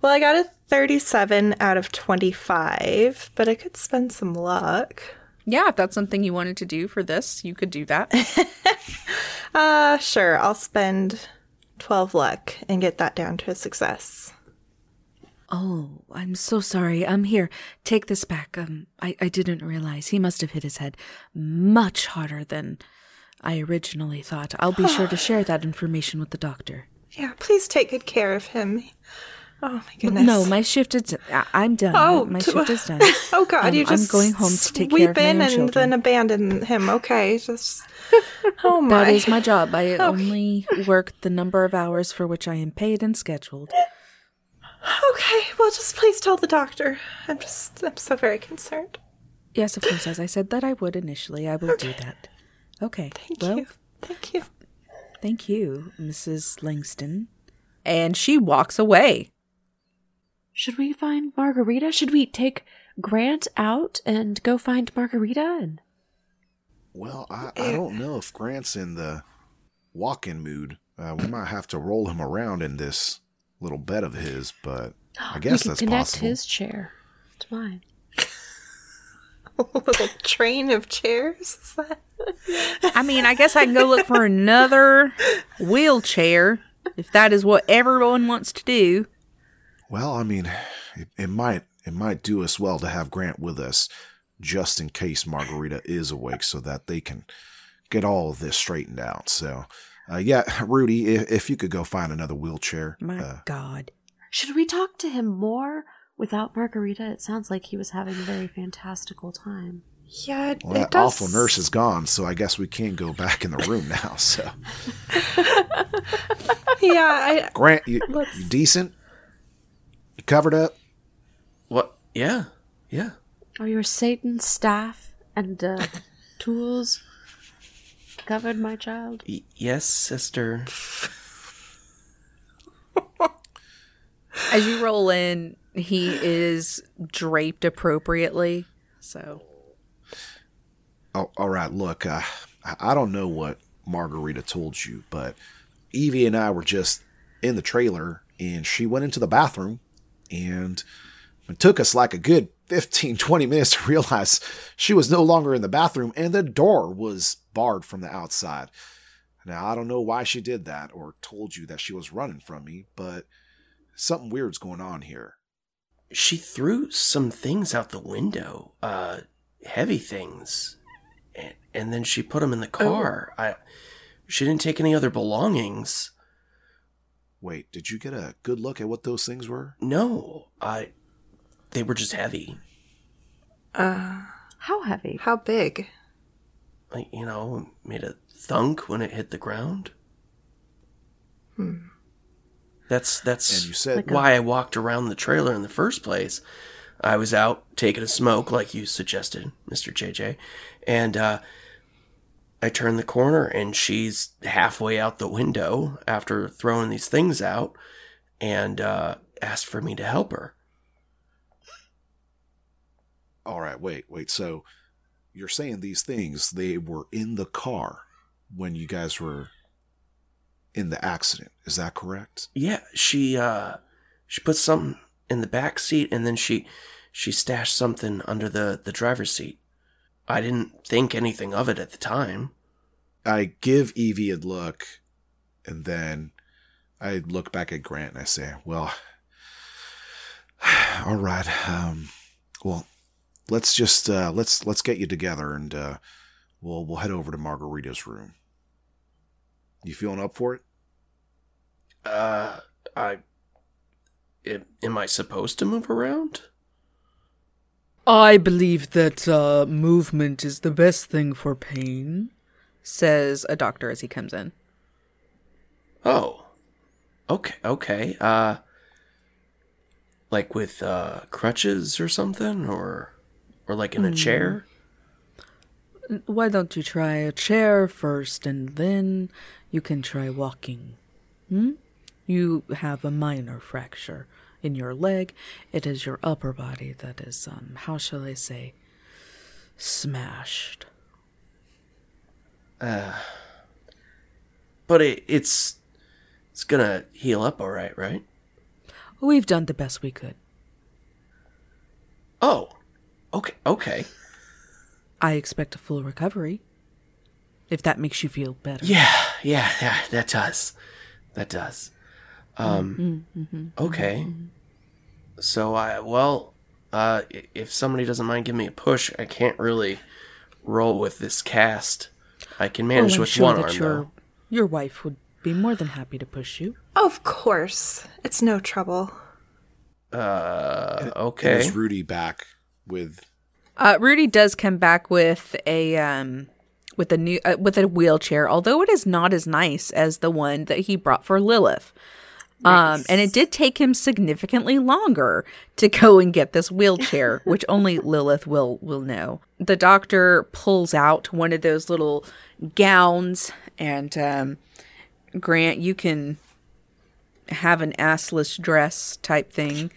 well, I got a 37 out of 25, but I could spend some luck. Yeah, if that's something you wanted to do for this, you could do that. Uh, sure. I'll spend 12 luck and get that down to a success. Oh, I'm so sorry. I'm here. Take this back. Um, I, I didn't realize he must have hit his head much harder than I originally thought. I'll be sure to share that information with the doctor. Yeah, please take good care of him. Oh my goodness. No, my shift is. I'm done. Oh, my t- shift is done. Oh God, I'm- you I'm just going home to take care of my in and children. then abandon him. Okay, just oh my. That is my job. I oh. only work the number of hours for which I am paid and scheduled. Okay, well, just please tell the doctor. I'm just, I'm so very concerned. Yes, of course. As I said that I would initially, I will do that. Okay. Thank well, you. Thank you. thank you, Mrs. Langston. And she walks away. Should we find Margarita? Should we take Grant out and go find Margarita? And Well, I, I don't know if Grant's in the walk-in mood. Uh, we might have to roll him around in this little bed of his, but I we guess can that's connect possible. his chair to mine. A little train of chairs. Is that? I mean, I guess I can go look for another wheelchair if that is what everyone wants to do. Well, I mean, it, it might it might do us well to have Grant with us, just in case Margarita is awake, so that they can get all of this straightened out. So, uh, yeah, Rudy, if, if you could go find another wheelchair. My uh, God. Should we talk to him more without Margarita? It sounds like he was having a very fantastical time. Yeah, it, well, it that does. awful nurse is gone, so I guess we can't go back in the room now. So, Yeah, I, Grant, you, you decent? You covered up? What? Yeah, yeah. Are your Satan staff and uh, tools covered, my child? Y- yes, sister. As you roll in, he is draped appropriately. So, Oh, all right. Look, uh, I don't know what Margarita told you, but Evie and I were just in the trailer, and she went into the bathroom, and it took us like a good 15, 20 minutes to realize she was no longer in the bathroom, and the door was barred from the outside. Now, I don't know why she did that or told you that she was running from me, but something weird's going on here. She threw some things out the window, uh, heavy things, and, and then she put them in the car. I, she didn't take any other belongings. Wait, did you get a good look at what those things were? No, I, they were just heavy. uh, How heavy? how big? Like you know, made a thunk when it hit the ground. That's that's And you said why I walked around the trailer in the first place. I was out taking a smoke, like you suggested, Mister JJ, and uh, I turned the corner, and she's halfway out the window after throwing these things out, and uh, asked for me to help her. All right, wait, wait. So you're saying these things, they were in the car when you guys were in the accident. Is that correct? Yeah, she uh she put something in the back seat and then she she stashed something under the the driver's seat. I didn't think anything of it at the time. I give Evie a look and then I look back at Grant and I say, Well all right, um well let's just uh let's let's get you together and uh we'll we'll head over to Margarita's room. You feeling up for it? Uh I am, am I supposed to move around? I believe that uh, movement is the best thing for pain, says a doctor as he comes in. Oh. Okay, okay. Uh like with uh crutches or something or or like in a chair? Why don't you try a chair first and then you can try walking? Hmm? You have a minor fracture in your leg. It is your upper body that is, um, how shall I say, smashed. But it, it's it's gonna heal up all right, right? We've done the best we could. Oh. Okay, okay. I expect a full recovery. If that makes you feel better. Yeah, yeah, yeah, that does. That does. Um okay. So I well, uh if somebody doesn't mind giving me a push, I can't really roll with this cast. I can manage Well, I'm with sure one that arm your though. your wife would be more than happy to push you. Of course. It's no trouble. Uh, And okay. is Rudy back with? Uh, Rudy does come back with a um with a new uh, with a wheelchair, although it is not as nice as the one that he brought for Lilith. Um, and it did take him significantly longer to go and get this wheelchair, which only Lilith will will know. The doctor pulls out one of those little gowns, and um, Grant, you can have an assless dress type thing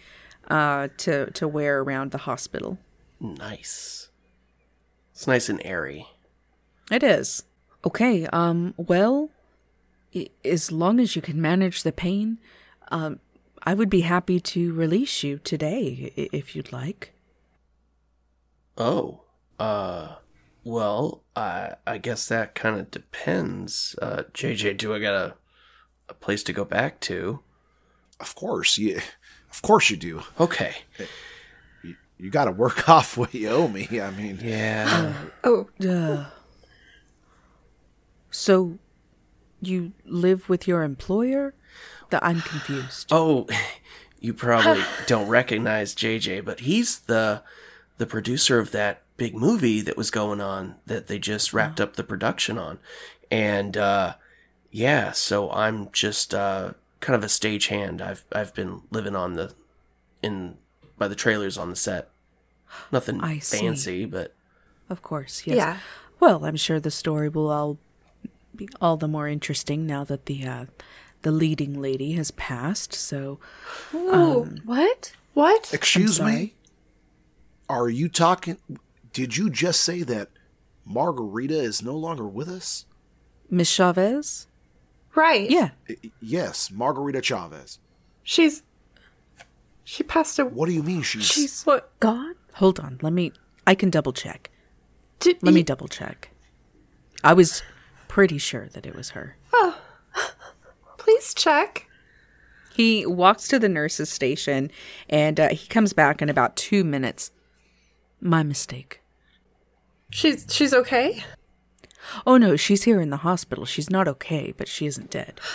uh, to to wear around the hospital. Nice. It's nice and airy. It is. Okay, um, well, i- as long as you can manage the pain, um, I would be happy to release you today i- if you'd like. Oh, uh, well, I I guess that kind of depends. Uh, JJ, do I got a a place to go back to? Of course, you. Of course you do. Okay. You got to work off what you owe me. I mean, Yeah. Oh, Uh, so, you live with your employer? That I'm confused. oh, you probably don't recognize JJ, but he's the the producer of that big movie that was going on that they just wrapped up the production on, and uh, yeah, so I'm just uh, kind of a stagehand. I've I've been living on the in by the trailers on the set. Nothing I see. fancy, but Of course, yes. yeah. Well, I'm sure the story will all be all the more interesting now that the uh, the leading lady has passed. So, Oh, What? what? excuse me. Are you talking? Did you just say that Margarita is no longer with us? Miss Chavez? Right. Yeah. Yes, Margarita Chavez. She's. She passed away. What do you mean she's? She's what? Gone? Hold on. Let me. I can double check. Did, Let me double check. I was pretty sure that it was her. Oh, please check. He walks to the nurse's station and uh, he comes back in about two minutes. My mistake. She's she's okay. Oh no, she's here in the hospital. She's not okay, but she isn't dead.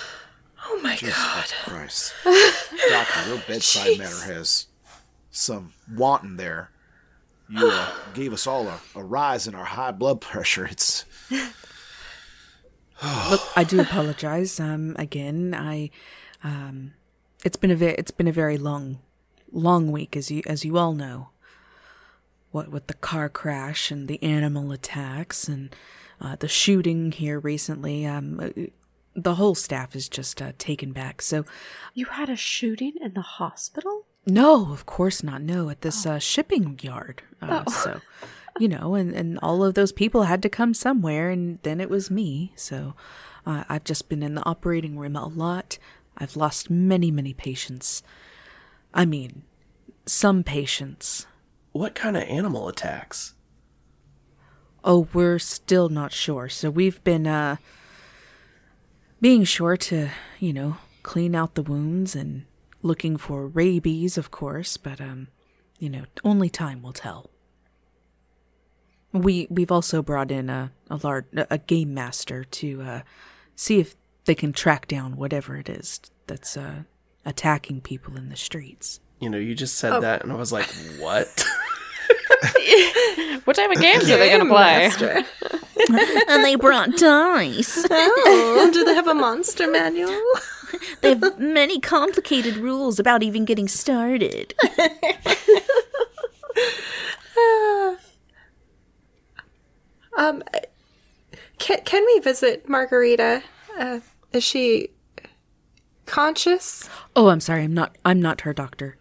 Oh my god. Jesus Christ, doctor, your bedside manner has some wanton there. You uh, gave us all a, a rise in our high blood pressure. It's Look, I do apologize. Um, again, I, um, it's been a ve- it's been a very long, long week, as you as you all know. What with the car crash and the animal attacks and uh, the shooting here recently, um, uh, the whole staff is just uh, taken back. So, You had a shooting in the hospital? no, of course not. No, at this uh, shipping yard. Uh, So, you know, and, and all of those people had to come somewhere, and then it was me. So, uh, I've just been in the operating room a lot. I've lost many, many patients. I mean, some patients. what kind of animal attacks? Oh, we're still not sure. So we've been uh being sure to, you know, clean out the wounds and looking for rabies, of course, but um, you know, only time will tell. We we've also brought in a a large a game master to uh see if they can track down whatever it is that's uh attacking people in the streets. You know, you just said that, and I was like, "What?" What type of games are they going to play? And they brought dice. Oh, do they have a monster manual? They have many complicated rules about even getting started. Um, can can we visit Margarita? Uh, is she conscious? Oh, I'm sorry. I'm not. I'm not her doctor.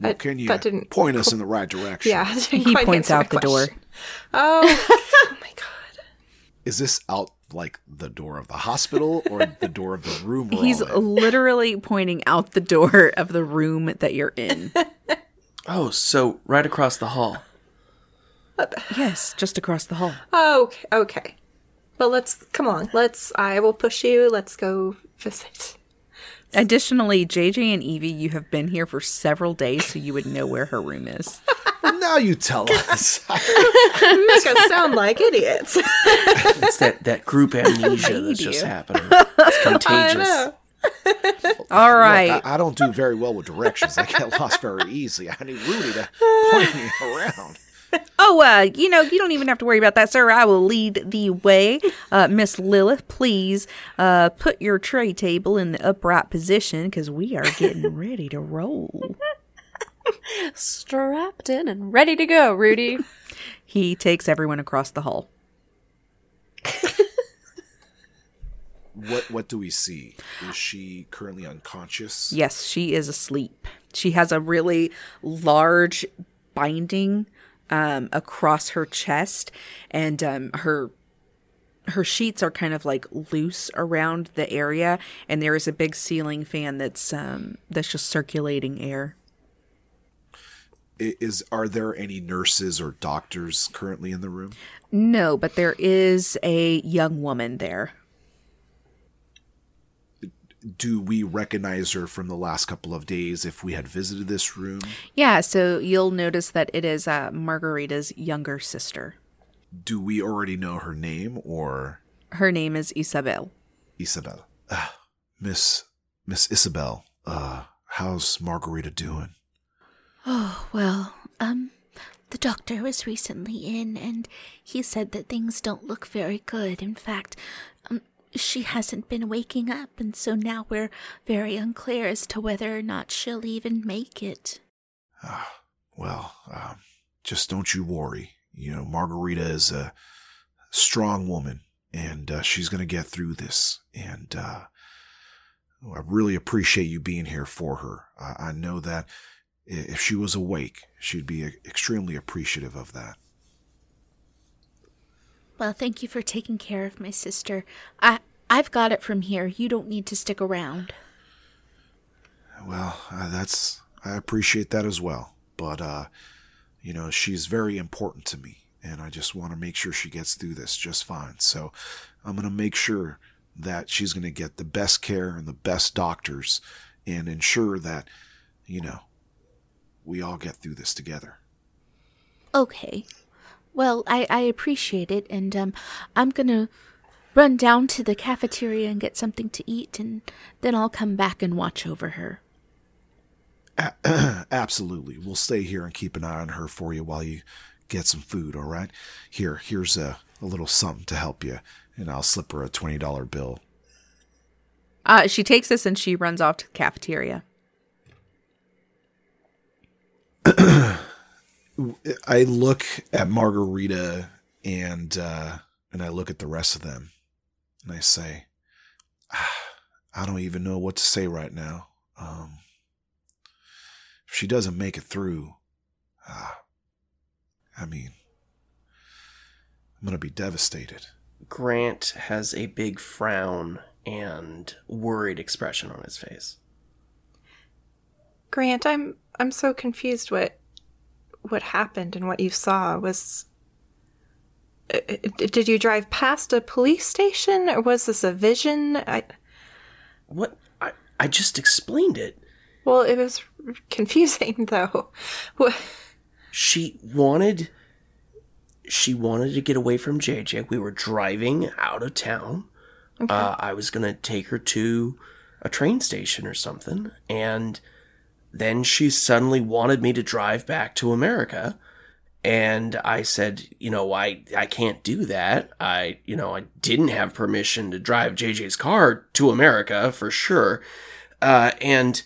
well, can you that didn't- point us in the right direction? Yeah, He points out my the door. Oh, oh my god! Is this out like the door of the hospital or the door of the room? We're He's all in? literally pointing out the door of the room that you're in. oh, so right across the hall. Yes, just across the hall. Okay, okay. Well, let's come on. Let's. I will push you. Let's go visit. Additionally, JJ and Evie, you have been here for several days, so you would know where her room is. Well, now you tell us. Make us sound like idiots. It's that that group amnesia that's just you. happening. It's contagious. know. All right. Look, I, I don't do very well with directions. I get lost very easy. I need Rudy to point me around. Oh, uh, you know, you don't even have to worry about that, sir. I will lead the way. Uh, Miss Lilith, please uh, put your tray table in the upright position because we are getting ready to roll. Strapped in and ready to go, Rudy. He takes everyone across the hall. What what do we see? Is she currently unconscious? Yes, she is asleep. She has a really large binding um, across her chest, and um, her her sheets are kind of like loose around the area, and there is a big ceiling fan that's um, that's just circulating air. Is are there any nurses or doctors currently in the room? No, but there is a young woman there. Do we recognize her from the last couple of days if we had visited this room? Yeah, so you'll notice that it is uh, Margarita's younger sister. Do we already know her name or Her name is Isabel. Isabel? Ah, Miss Miss Isabel, uh, how's Margarita doing? Oh, well, um, the doctor was recently in and he said that things don't look very good. In fact, she hasn't been waking up, and so now we're very unclear as to whether or not she'll even make it. Ah, well, um, just don't you worry. You know, Margarita is a strong woman, and uh, she's going to get through this. And uh, I really appreciate you being here for her. I, know that if she was awake, she'd be e- extremely appreciative of that. Well, thank you for taking care of my sister. I I've got it from here. You don't need to stick around. Well, uh, that's I appreciate that as well. But uh, you know, she's very important to me, and I just want to make sure she gets through this just fine. So I'm gonna make sure that she's gonna get the best care and the best doctors, and ensure that you know we all get through this together. Okay. Well, I, I appreciate it, and um, I'm gonna run down to the cafeteria and get something to eat, and then I'll come back and watch over her. Absolutely, we'll stay here and keep an eye on her for you while you get some food. All right. Here, here's a, a little something to help you, and I'll slip her a twenty dollar bill. Uh, she takes this and she runs off to the cafeteria. I look at Margarita and uh, and I look at the rest of them, and I say, ah, I don't even know what to say right now. Um, if she doesn't make it through, uh, I mean, I'm gonna be devastated. Grant has a big frown and worried expression on his face. Grant, I'm I'm so confused. What what happened and what you saw was. uh, uh, Did you drive past a police station, or was this a vision? I What? I, I just explained it. well, it was confusing though. What- She wanted. She wanted to get away from JJ. We were driving out of town. Uh, I was gonna take her to a train station or something, and then she suddenly wanted me to drive back to America. And I said, you know, I I can't do that. I, you know, I didn't have permission to drive JJ's car to America for sure. Uh, and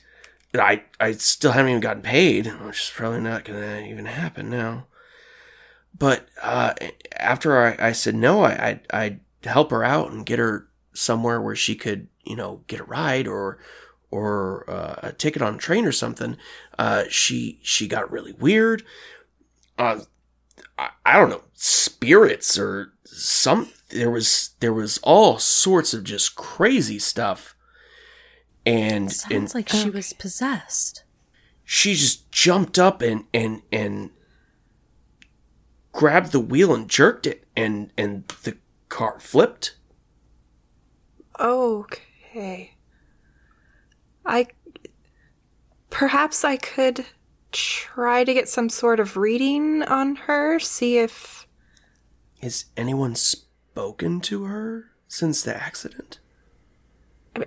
I I still haven't even gotten paid, which is probably not gonna even happen now. But uh, after I, I said no, I I'd, I'd help her out and get her somewhere where she could, you know, get a ride or or uh, a ticket on a train or something. Uh, she she got really weird. Uh, I, I don't know spirits or some. There was there was all sorts of just crazy stuff. And Sounds and like she was possessed. she just jumped up and and and grabbed the wheel and jerked it and and the car flipped Okay. I perhaps I could try to get some sort of reading on her, see if has anyone spoken to her since the accident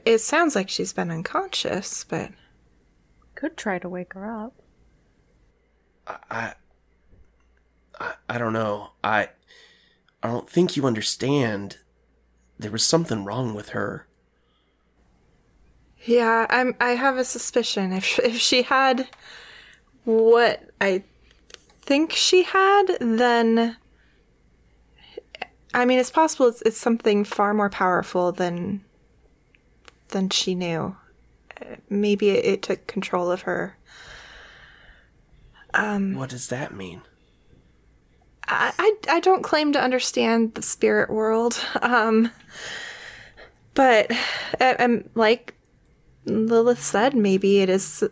It sounds like she's been unconscious, but Could try to wake her up. I, I, I don't know. I, I don't think you understand. There was something wrong with her. Yeah, I'm. I have a suspicion if if she had what I think she had, then I mean, it's possible it's, it's something far more powerful than than she knew. Uh, Maybe it, it took control of her. Um, What does that mean? I, I, I don't claim to understand the spirit world, um, but I, I'm like Lilith said, maybe it is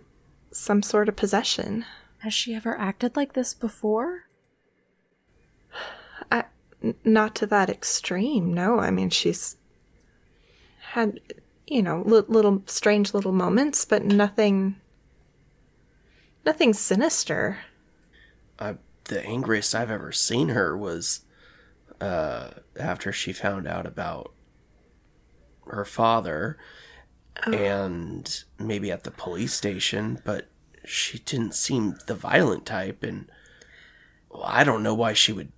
some sort of possession. Has she ever acted like this before? I, n- not to that extreme, no. I mean, she's had, you know, li- little strange little moments, but nothing, nothing sinister. I, the angriest I've ever seen her was uh, after she found out about her father Oh. and maybe at the police station, but she didn't seem the violent type. And well, I don't know why she would.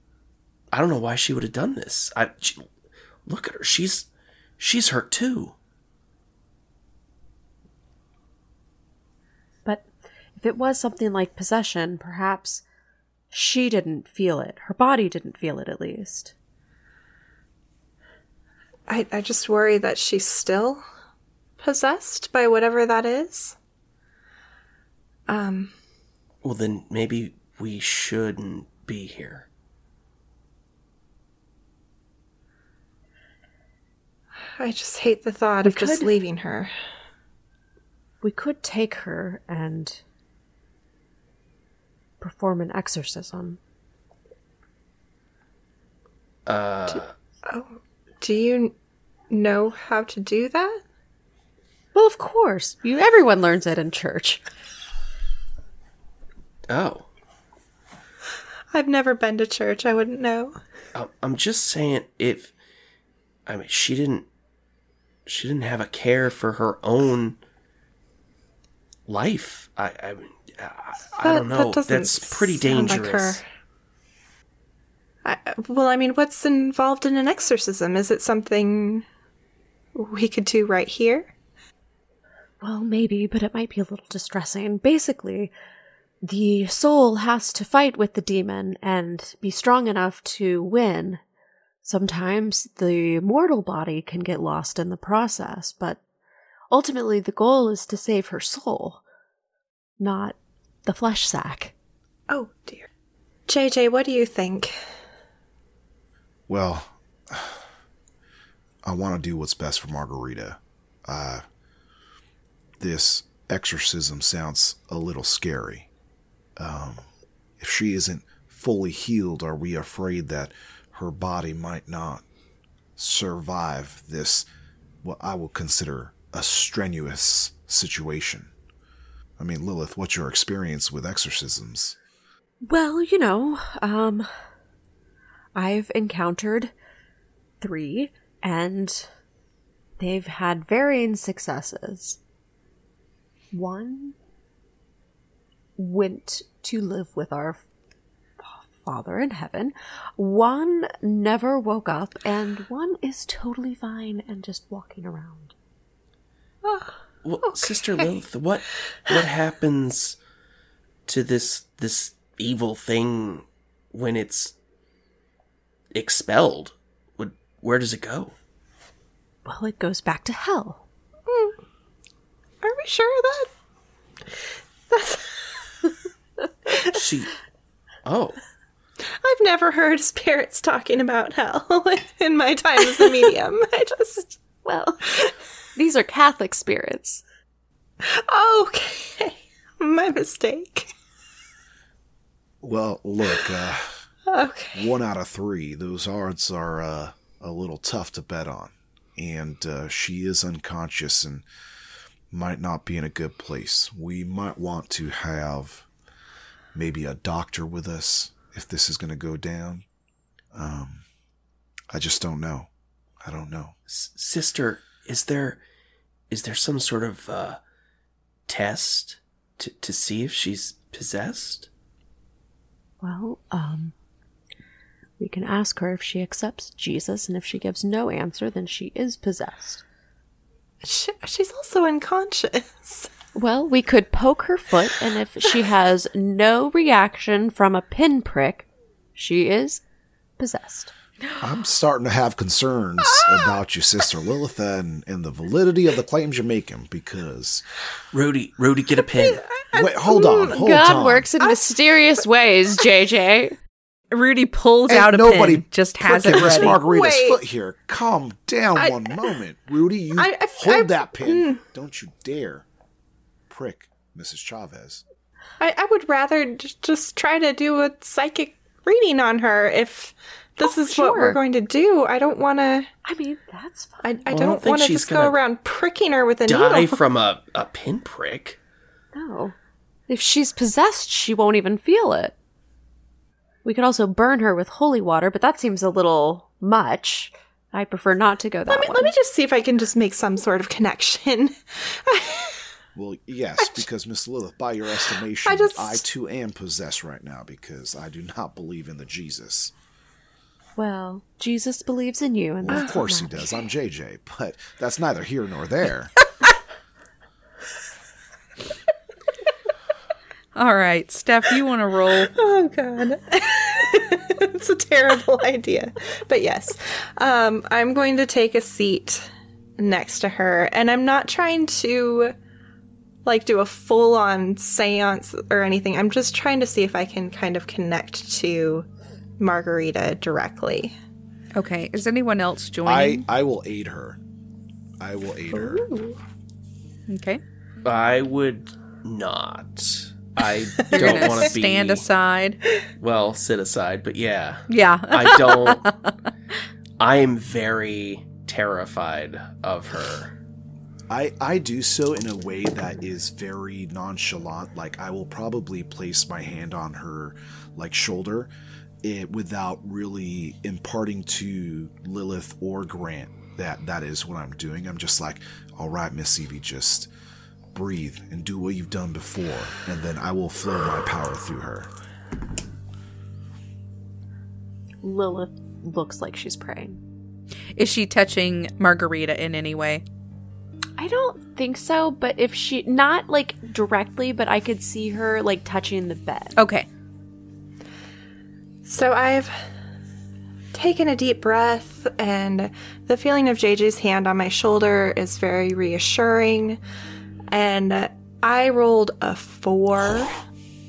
I don't know why she would have done this. I she, look at her. She's she's hurt too. But if it was something like possession, perhaps she didn't feel it. Her body didn't feel it, at least. I, I just worry that she's still possessed by whatever that is. Um, Well, then maybe we shouldn't be here. I just hate the thought We of just leaving her. We could take her and perform an exorcism. Uh, oh, Do you know how to do that? Well, of course. You everyone learns it in church. oh. I've never been to church. I wouldn't know. I'm- I'm just saying if I mean she didn't she didn't have a care for her own life. I I mean I, I don't That- that know. That's pretty sound like dangerous. her. I, well, I mean, what's involved in an exorcism? Is it something we could do right here? Well, maybe, but it might be a little distressing. Basically, the soul has to fight with the demon and be strong enough to win. Sometimes the mortal body can get lost in the process, but ultimately the goal is to save her soul, not the flesh sack. Oh dear. JJ, what do you think? Well, I want to do what's best for Margarita. Uh, this exorcism sounds a little scary. Um, if she isn't fully healed, are we afraid that her body might not survive this, what I will consider a strenuous situation? I mean, Lilith, what's your experience with exorcisms? Well, you know, um, I've encountered three, and they've had varying successes. One went to live with our Father in heaven, one never woke up, and one is totally fine and just walking around. Ah, well, Sister Lilith, what what happens to this this evil thing when it's expelled? Would where does it go? Well, it goes back to hell. Are we sure of that? That's. She Oh, I've never heard spirits talking about hell in my time as a medium. I just. Well, these are Catholic spirits. Okay. My mistake. Well, look, uh, Okay. one out of three. Those odds are uh, a little tough to bet on. And uh, she is unconscious and might not be in a good place. We might want to have maybe a doctor with us if this is going to go down. Um, I just don't know. I don't know. S- sister, is there is there some sort of uh, test to to see if she's possessed? Well, um, we can ask her if she accepts Jesus, and if she gives no answer, then she is possessed. She, she's also unconscious. Well, we could poke her foot, and if she has no reaction from a pinprick, she is possessed. I'm starting to have concerns about you, Sister Lilith, and, and the validity of the claims you're making because. Rudy, Rudy, get a pin. Wait, hold on, hold God on. works in mysterious ways, JJ. Rudy pulls Ain't out a nobody pen, just has it pricking Miss ready. Margarita's Wait. foot here. Calm down I- one moment, Rudy. You I- I- hold I- that pin. mm. Don't you dare prick Mrs. Chavez. I, I would rather j- just try to do a psychic reading on her if this Oh, is what we're going to do. I don't want to. I mean, that's fine. I, I Well, don't don't want to just go around pricking her with a Die needle. from a, a pinprick? No. If she's possessed, she won't even feel it. We could also burn her with holy water, but that seems a little much. I prefer not to go that let me way. let me just see if I can just make some sort of connection. Well, yes, because Miss Lilith, by your estimation, I I, too am possessed right now because I do not believe in the Jesus. Well, Jesus believes in you, and Well, of course he does. I'm JJ, but that's neither here nor there. All right, Steph, you want to roll? oh god. it's a terrible idea. But yes. Um, I'm going to take a seat next to her and I'm not trying to like do a full on séance or anything. I'm just trying to see if I can kind of connect to Margarita directly. Okay, is anyone else I, joining? I will aid her. I will aid her. okay, I would not. I you're don't gonna want to be. stand aside. Well, sit aside, but yeah. Yeah, I don't. I am very terrified of her. I, I do so in a way that is very nonchalant. Like I will probably place my hand on her like shoulder, it, without really imparting to Lilith or Grant that that is what I'm doing. I'm just like, all right, Miss Evie, just breathe and do what you've done before, and then I will flow my power through her. Lilith looks like she's praying. is she touching Margarita in any way? I don't think so, but if she not like directly, but I could see her like touching the bed. Okay, So I've taken a deep breath, and the feeling of JJ's hand on my shoulder is very reassuring. And I rolled a four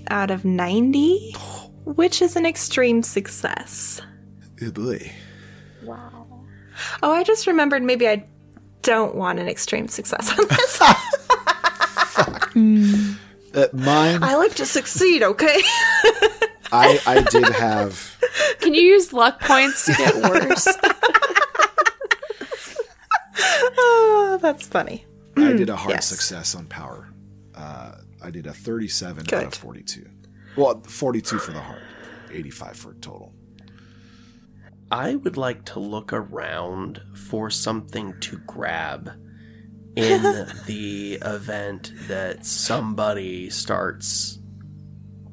out of 90, which is an extreme success. Oh boy. Wow. Oh, I just remembered maybe I don't want an extreme success on this. Uh, mine, I like to succeed, okay? I I did have. Can you use luck points to get worse? oh, that's funny. I did a hard yes. success on power. Uh, I did a 37 out of 42. Well, 42 for the heart, 85 for total. I would like to look around for something to grab in the event that somebody starts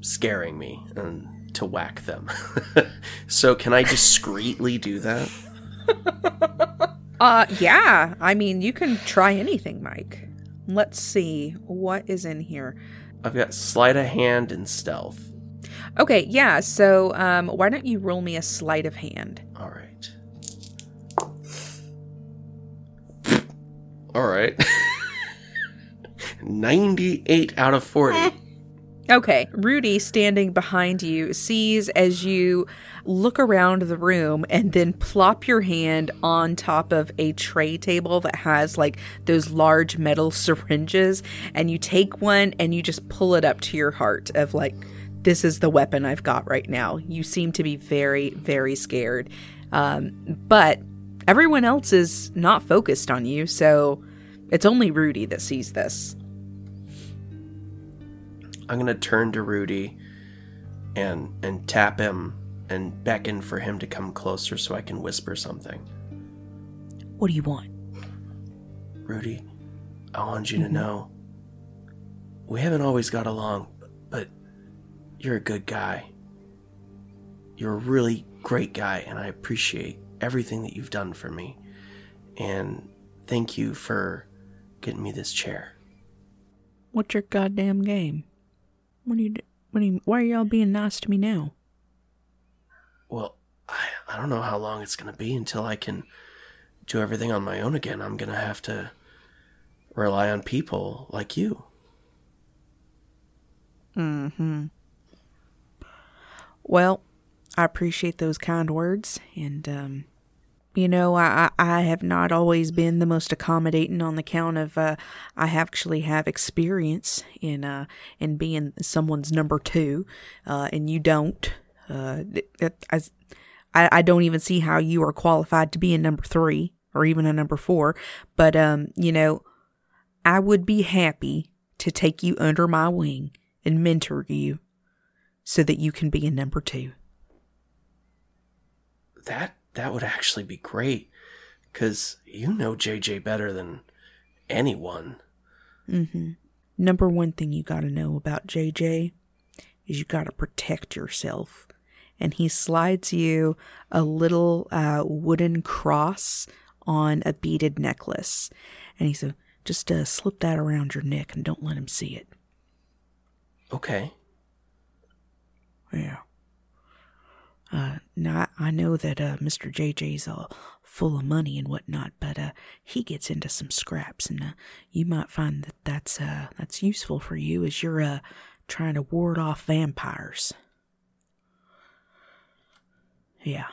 scaring me and to whack them. so can I discreetly do that? uh, yeah. I mean, you can try anything, Mike. Let's see what is in here. I've got sleight of hand and stealth. Okay, yeah. So, um, why don't you roll me a sleight of hand? All right. All right. 98 out of 40. Okay, Rudy, standing behind you, sees as you look around the room and then plop your hand on top of a tray table that has like those large metal syringes, and you take one and you just pull it up to your heart of like, this is the weapon I've got right now. You seem to be very, very scared. Um, but everyone else is not focused on you, so it's only Rudy that sees this. I'm going to turn to Rudy and and tap him and beckon for him to come closer so I can whisper something. What do you want? Rudy, I want you to mm-hmm. know we haven't always got along, but you're a good guy. You're a really great guy, and I appreciate everything that you've done for me. And thank you for getting me this chair. What's your goddamn game? What are you? What are you? Why are y'all being nice to me now? Well, I, I don't know how long it's going to be until I can do everything on my own again. I'm going to have to rely on people like you. Hmm. Well, I appreciate those kind words, and um, you know, I I have not always been the most accommodating on the count of uh, I actually have experience in uh in being someone's number two, uh, and you don't. Uh, I I don't even see how you are qualified to be a number three or even a number four, but um, you know, I would be happy to take you under my wing and mentor you so that you can be a number two. That that would actually be great cuz you know JJ better than anyone. Mm-hmm. Number one thing you got to know about JJ is you got to protect yourself. And he slides you a little uh, wooden cross on a beaded necklace. And he said, just uh, slip that around your neck and don't let him see it. Okay. Yeah. Uh, now I know that uh, Mr. JJ's uh, full of money and whatnot, but uh, he gets into some scraps, and uh, you might find that that's uh, that's useful for you as you're uh, trying to ward off vampires. Yeah.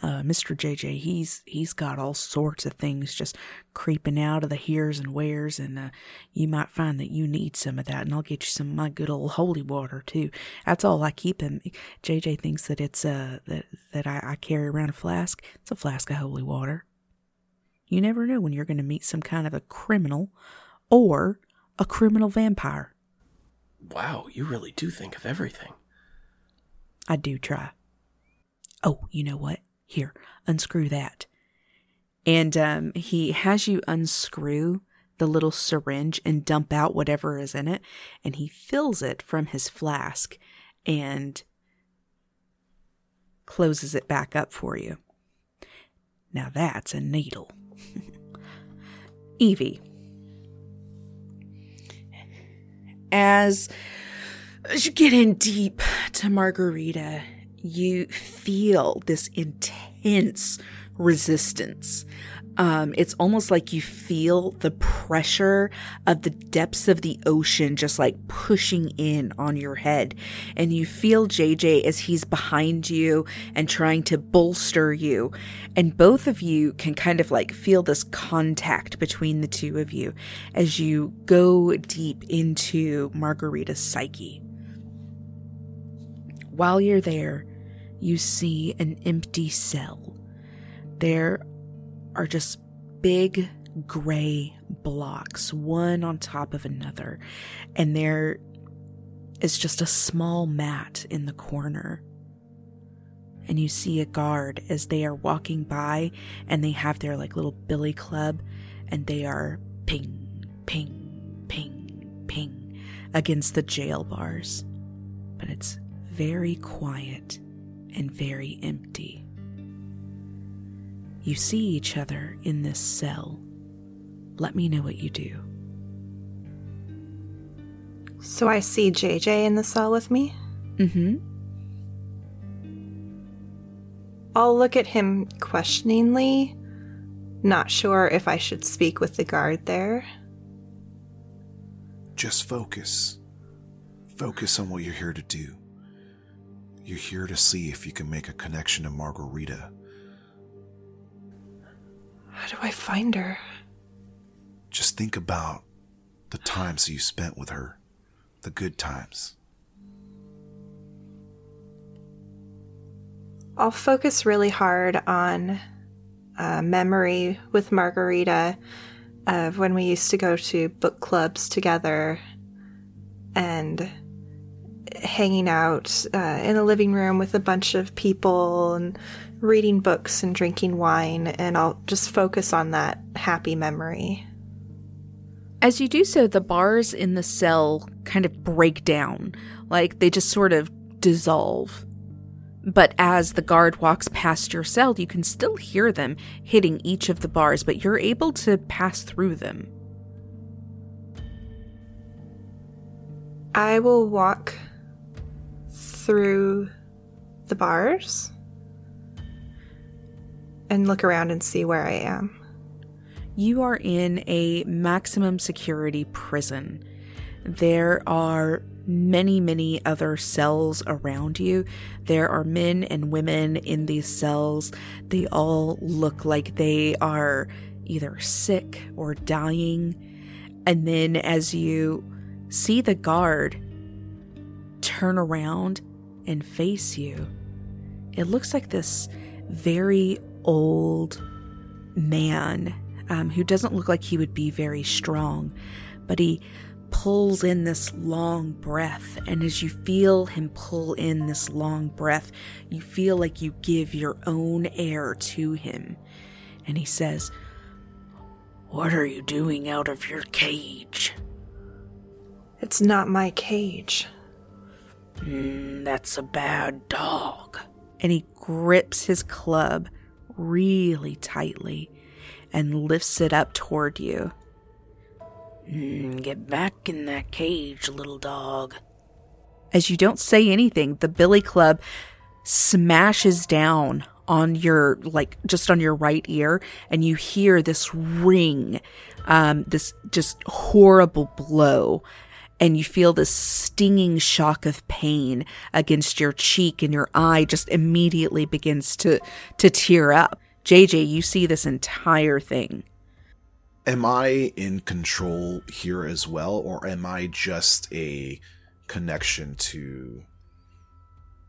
Uh, Mr. JJ, he's he's got all sorts of things just creeping out of the heres and wheres, and uh, you might find that you need some of that, and I'll get you some of my good old holy water too. That's all I keep him. JJ thinks that it's uh that that I, I carry around a flask. It's a flask of holy water. You never know when you're going to meet some kind of a criminal, or a criminal vampire. Wow, you really do think of everything. I do try. Oh, you know what? Here, unscrew that. And um, he has you unscrew the little syringe and dump out whatever is in it. And he fills it from his flask and closes it back up for you. Now that's a needle. Evie. As, as you get in deep to Margarita, you feel this intense resistance. Um, it's almost like you feel the pressure of the depths of the ocean just like pushing in on your head. And you feel JJ as he's behind you and trying to bolster you. And both of you can kind of like feel this contact between the two of you as you go deep into Margarita's psyche. While you're there, you see an empty cell. There are just big gray blocks, one on top of another, and there is just a small mat in the corner. And you see a guard as they are walking by, and they have their like little billy club, and they are ping, ping, ping, ping against the jail bars. But it's very quiet and very empty. You see each other in this cell. Let me know what you do. So I see JJ in the cell with me. Mm hmm. I'll look at him questioningly, not sure if I should speak with the guard there. Just focus. Focus on what you're here to do. You're here to see if you can make a connection to Margarita. How do I find her? Just think about the times you spent with her, the good times. I'll focus really hard on a memory with Margarita of when we used to go to book clubs together and hanging out uh, in a living room with a bunch of people and reading books and drinking wine. And I'll just focus on that happy memory. As you do so, the bars in the cell kind of break down, like they just sort of dissolve. But as the guard walks past your cell, you can still hear them hitting each of the bars, but you're able to pass through them. I will walk through the bars and look around and see where I am. You are in a maximum security prison. There are many, many other cells around you. There are men and women in these cells. They all look like they are either sick or dying. And then as you see the guard turn around and face you, it looks like this very old man um, who doesn't look like he would be very strong, but he pulls in this long breath. And as you feel him pull in this long breath, you feel like you give your own air to him. And he says, What are you doing out of your cage? It's not my cage. Mm, that's a bad dog. And he grips his club really tightly and lifts it up toward you. Mm, get back in that cage, little dog. As you don't say anything, the billy club smashes down on your like just on your right ear and you hear this ring um this just horrible blow and you feel this stinging shock of pain against your cheek and your eye just immediately begins to to tear up. Jj you see this entire thing. Am I in control here as well, or am I just a connection to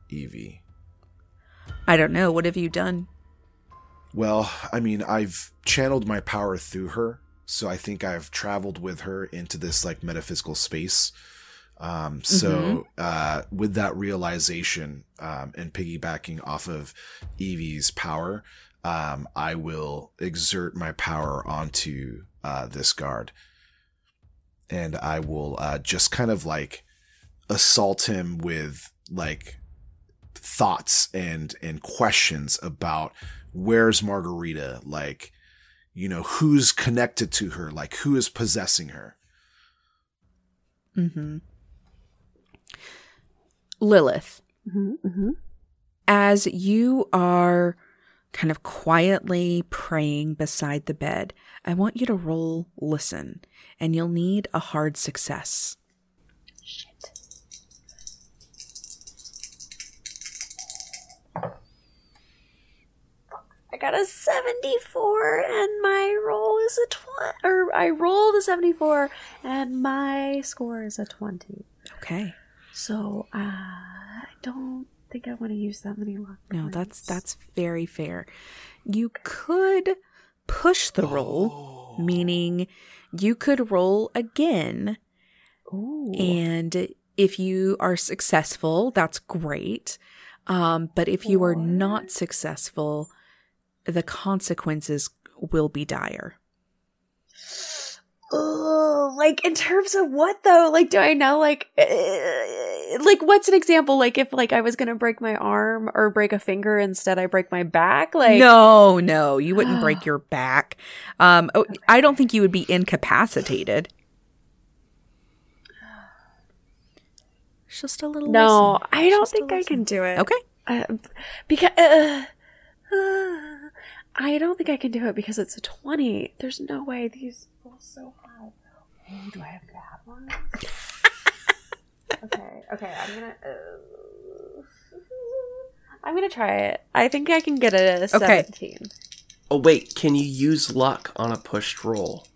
Evie? i don't know. What have you done? Well, I mean, I've channeled my power through her, so I think I've traveled with her into this like metaphysical space. Um, so uh, with that realization um, and piggybacking off of Evie's power, um, I will exert my power onto uh, this guard, and I will uh, just kind of like assault him with like thoughts and and questions about where's Margarita, like you know who's connected to her, like who is possessing her. mm-hmm lilith Mm-hmm, as you are kind of quietly praying beside the bed, I want you to roll listen, and you'll need a hard success. I got a 74 and my roll is a 20. Or I rolled a 74 and my score is a 20. Okay. So uh, I don't think I want to use that many luck. No, that's points. that's very fair. You could push the roll, meaning you could roll again, Ooh. and if you are successful, that's great. Um, but if you are not successful, the consequences will be dire. Oh, like in terms of what though? Like, do I know? Like, uh, like what's an example? Like, if like I was gonna break my arm or break a finger, instead I break my back. Like, no, no, you wouldn't break your back. Um, oh, I don't think you would be incapacitated. It's Just a little. no, listen. I don't Just think I can do it. Okay. uh, because uh, uh, I don't think I can do it because it's a twenty. There's no way these roll so high. Oh, do I have bad ones? okay, okay, I'm gonna. Uh, I'm gonna try it. I think I can get it at a Okay. seventeen. Oh wait, can you use luck on a pushed roll?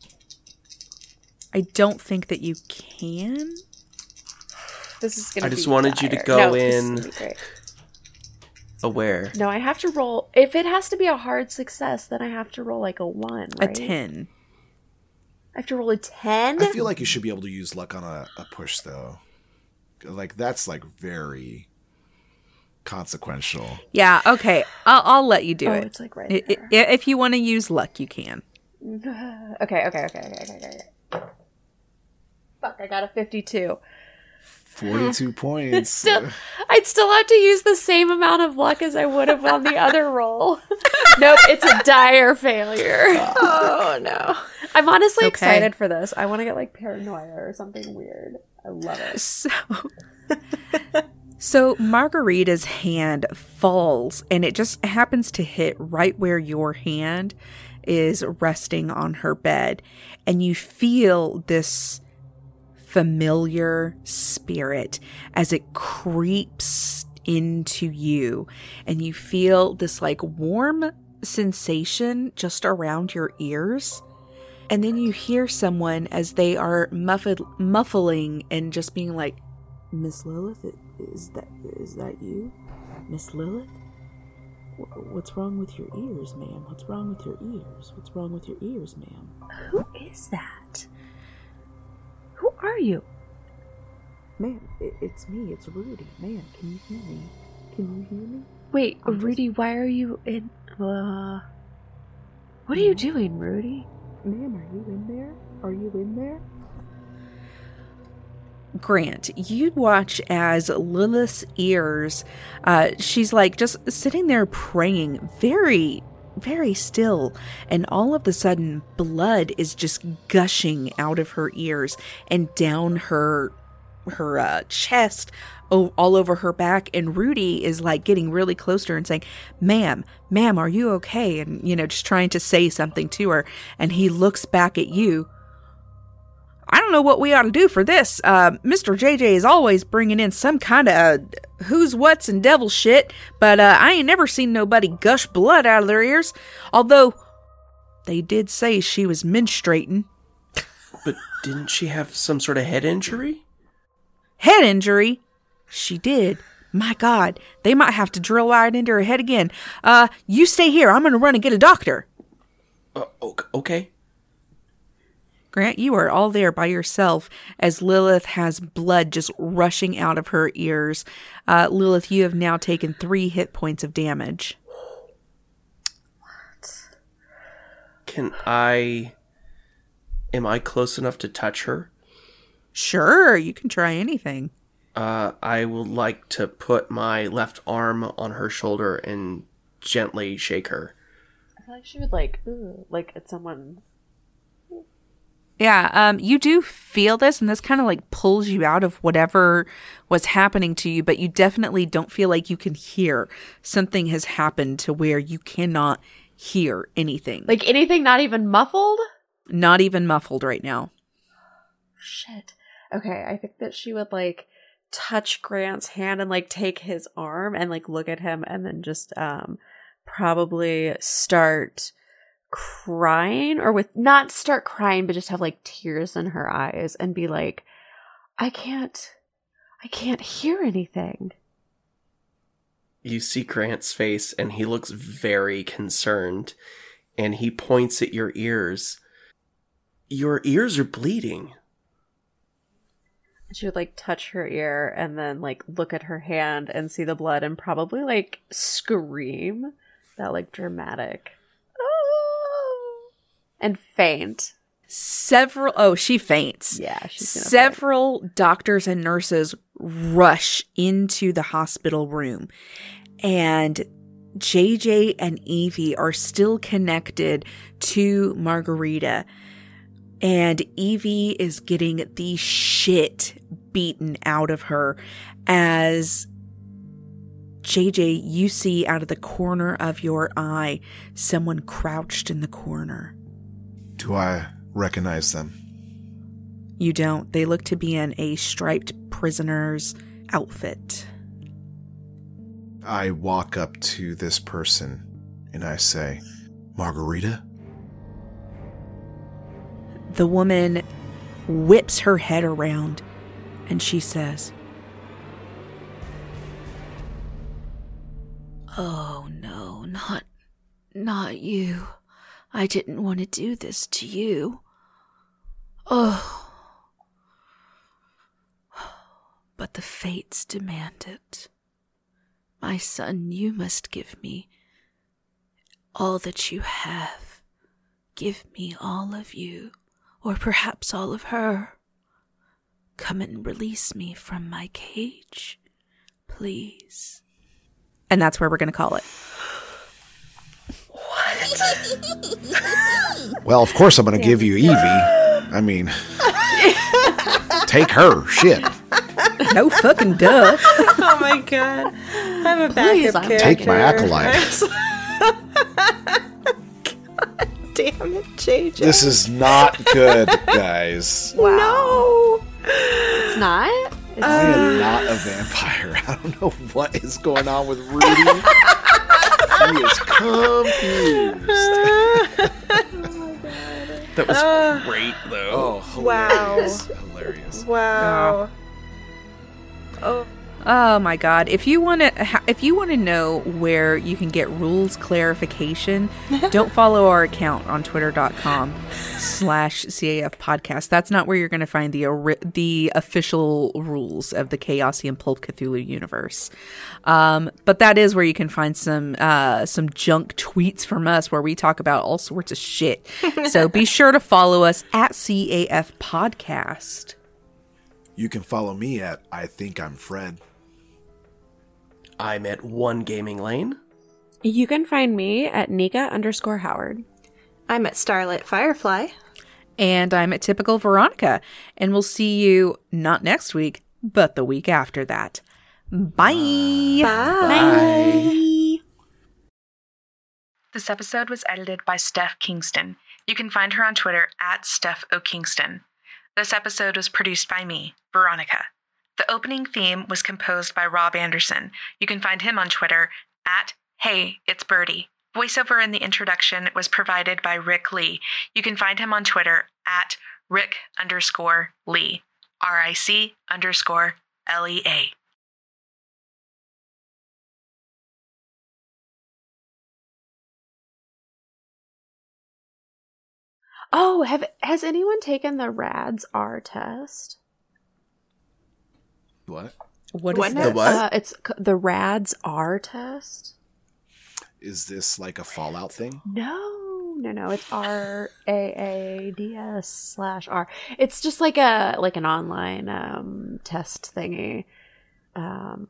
I don't think that you can. This is gonna. I just be wanted you to go No, this is in- gonna be great. Aware. No, I have to roll. If it has to be a hard success, then I have to roll like a one. A ten. I have to roll a ten. I feel like you should be able to use luck on a, a push though. Like that's like very consequential. Yeah. Okay. I'll, I'll let you do it. oh, it. it's like right I- I- there. if you want to use luck, you can. okay, okay, okay, okay, okay, okay. Fuck, I got a 52. 42 points. Still, I'd still have to use the same amount of luck as I would have on the other roll. nope, it's a dire failure. Oh no. I'm honestly Okay. excited for this. I want to get like paranoia or something weird. I love it. So, so Margarita's hand falls, and it just happens to hit right where your hand is resting on her bed, and you feel this familiar spirit as it creeps into you, and you feel this like warm sensation just around your ears. And then you hear someone as they are muffled, muffling and just being like, Miss Lilith, is that is that you, Miss Lilith? What's wrong with your ears, ma'am? What's wrong with your ears? What's wrong with your ears, ma'am? Who is that? Who are you? Ma'am, it, it's me. It's Rudy. Ma'am, can you hear me? Can you hear me? Wait, I'm just- Rudy, why are you in. Uh. What are you doing, Rudy? Ma'am, are you in there? Are you in there? Grant, you watch as Lilith's ears, uh, she's like just sitting there praying, very, very still. And all of a sudden, blood is just gushing out of her ears and down her her uh, chest all over her back and rudy is like getting really close to her and saying ma'am ma'am are you okay and you know just trying to say something to her and he looks back at you I don't know what we ought to do for this. Uh, Mr. JJ is always bringing in some kind of who's what's and devil shit, but uh, I ain't never seen nobody gush blood out of their ears. Although they did say she was menstruating. But didn't she have some sort of head injury? Head injury? She did. My God, they might have to drill right into her head again. Uh, you stay here. I'm gonna run and get a doctor. Uh, ok- okay. Grant, you are all there by yourself as Lilith has blood just rushing out of her ears. Uh, Lilith, you have now taken three hit points of damage. What? Can I. Am I close enough to touch her? Sure, you can try anything. Uh, I would like to put my left arm on her shoulder and gently shake her. I feel like she would like, ooh, like at someone. Yeah, um, you do feel this, and this kind of like pulls you out of whatever was happening to you, but you definitely don't feel like you can hear. Something has happened to where you cannot hear anything. Like anything not even muffled? not even muffled right now. Shit. Okay, I think that she would like touch Grant's hand and like take his arm and like look at him and then just um probably start crying or with not start crying but just have like tears in her eyes and be like I can't I can't hear anything. You see Grant's face, and he looks very concerned, and he points at your ears. Your ears are bleeding. She would like touch her ear and then like look at her hand and see the blood and probably like scream that like dramatic and faint. Several oh, she faints. Yeah, she's gonna faint. Several doctors and nurses rush into the hospital room, and JJ and Evie are still connected to Margarita. And Evie is getting the shit beaten out of her as JJ, you see out of the corner of your eye someone crouched in the corner. Do I recognize them? You don't. They look to be in a striped prisoner's outfit. I walk up to this person and I say, Margarita? The woman whips her head around and she says, Oh no, not not you. I didn't want to do this to you. Oh. But the fates demand it. My son, you must give me all that you have. Give me all of you, or perhaps all of her. come and release me from my cage, please. And that's where we're going to call it. Well, of course I'm going to give you Evie. I mean, take her. Shit. No fucking duh. Oh my god. I'm a backup Please, character. Take my acolyte. god damn it, JJ. This is not good, guys. No. It's not. It's, I am uh, not a vampire. I don't know what is going on with Rudy. He is confused. That was oh great, though. Oh, Wow. hilarious. Hilarious. Wow. Oh. Oh my god! If you want to, if you want to know where you can get rules clarification, don't follow our account on Twitter.com slash CAF podcast. That's not where you're going to find the the official rules of the Chaosium Pulp Cthulhu universe. Um, but that is where you can find some uh, some junk tweets from us where we talk about all sorts of shit. so be sure to follow us at CAF podcast. You can follow me at I think I'm Fred. I'm at one gaming lane. you can find me at Nika underscore Howard. I'm at Starlit Firefly. And I'm at Typical Veronica. And we'll see you not next week, but the week after that. Bye. Bye. This episode was edited by Steph Kingston. You can find her on Twitter at Steph O. Kingston. This episode was produced by me, Veronica. The opening theme was composed by Rob Anderson. You can find him on Twitter at Hey, it's Birdie. Voiceover in the introduction was provided by Rick Lee. You can find him on Twitter at Rick underscore Lee. R I C underscore L E A. Oh, have has anyone taken the RAADS R test? What? What What is now? The what? Uh, it's the RAADS R test. Is this like a Fallout thing? No, no, no. It's R A A D S slash R. It's just like a like an online um test thingy. Um,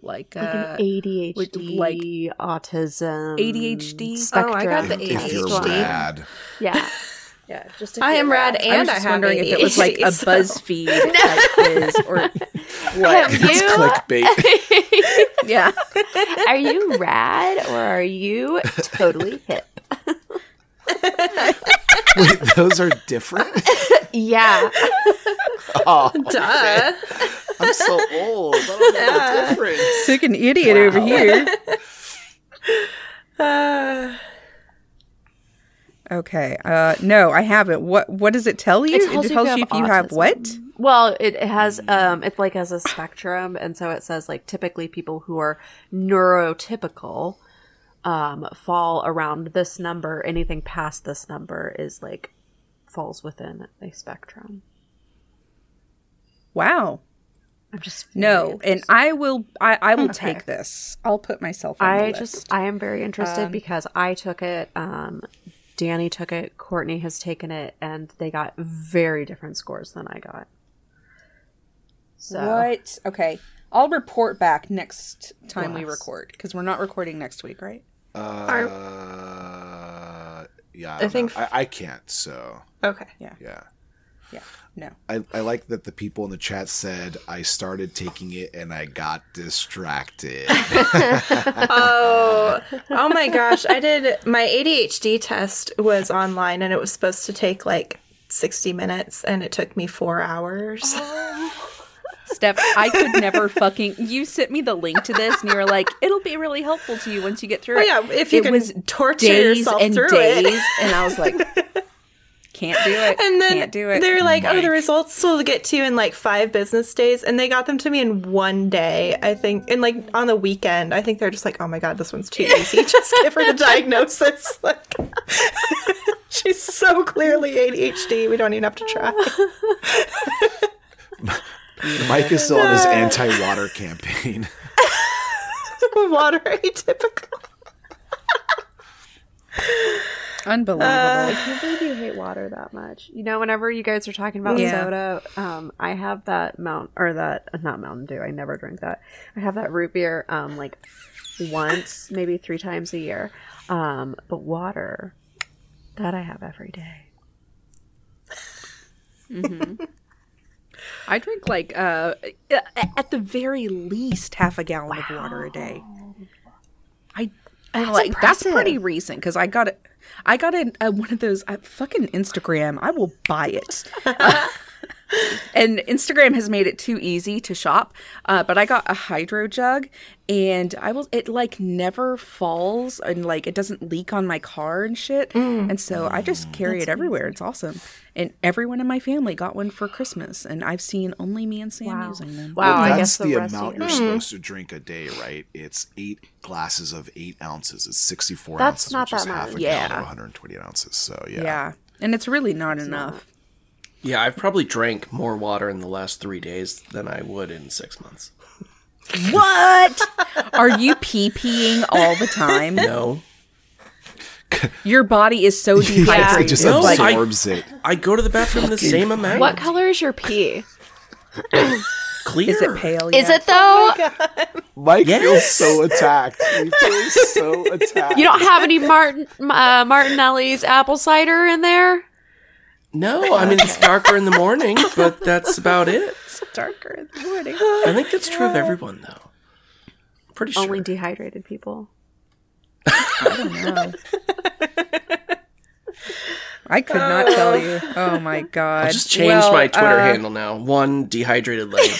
Like, like uh, an ADHD, with, like, autism, ADHD? spectrum. Oh, I got the If, if you're ADHD. rad. Yeah, yeah. Just I am rad I and was I, just have wondering if it was like a so- BuzzFeed type quiz or what. Have It's you? clickbait. Yeah. are you rad or are you totally hip? Wait, those are different? Yeah. Oh, Duh. I'm so old. I don't know the difference. Sick an idiot over here. Uh, Okay. Uh, no, I haven't. What What does it tell you? It tells you if you if you have what? Well, it has um it's like as a spectrum and so it says like typically people who are neurotypical um fall around this number. Anything past this number is like falls within a spectrum. Wow. I'm just No, and I will. I, I will Okay. take this. I'll put myself. I just. I am very interested Um, because I took it um Danny took it, Courtney has taken it and they got very different scores than I got. So What? Okay. I'll report back next time we record because we're not recording next week, right? Uh, yeah, I, I think- know. I, I can't. So okay. Yeah. Yeah, Yeah. No. I, I like that the people in the chat said I started taking it and I got distracted. Oh, oh my gosh! I did my ADHD test was online, and it was supposed to take like sixty minutes, and it took me four hours. Oh. Steph, I could never fucking. You sent me the link to this, and you were like, "It'll be really helpful to you once you get through Oh it." yeah, if you it can was torture days yourself and through days, it. and I was like, "Can't do it. And then can't do it." they're like, "Oh, the results will get to you in like five business days," and they got them to me in one day. I think, and like on the weekend, I think they're just like, "Oh my god, this one's too easy. Just give her the diagnosis." Like, she's so clearly ADHD. We don't even have to try. Mike is still on his anti-water campaign. Water atypical. Unbelievable. I can't believe you hate water that much. You know, whenever you guys are talking about Yeah. soda, um, I have that Mount or that not Mountain Dew. I never drink that. I have that root beer, um, like once, maybe three times a year. Um, but water, that I have every day. I drink like uh at the very least half a gallon of water a day. And like that's pretty recent because I got it. I got it a one of those uh, fucking Instagram. I will buy it. and Instagram has made it too easy to shop. Uh, but I got a HydroJug, and I will. It like never falls, and like it doesn't leak on my car and shit. And so I just carry it everywhere. It's awesome. And everyone in my family got one for Christmas, and I've seen only me and Sam using them. Wow, I That's guess the, the amount you're you. supposed to drink a day, right? It's eight glasses of eight ounces. It's 64 That's ounces, not which is that half a much. gallon Yeah. of 120 ounces. So, yeah. Yeah. And it's really not enough. Yeah, I've probably drank more water in the last three days than I would in six months. What? Are you pee peeing all the time? No. Your body is so It dehydrated. just No, I- absorbs it. I go to the bathroom the same amount. What color is your pee? Clear. is it pale? Is yet? it though? Mike Yes. feels so attacked. He feels so attacked. You don't have any Martin uh, Martinelli's apple cider in there? No, I mean it's darker in the morning, but that's about it. It's darker in the morning? I think that's true of everyone, though. Pretty sure. Only dehydrated people. I don't know. I could not tell you. Oh my god! I just changed Well, my Twitter uh, handle now. One dehydrated lady.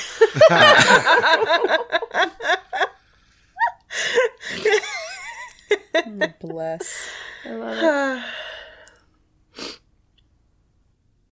Bless. I love it.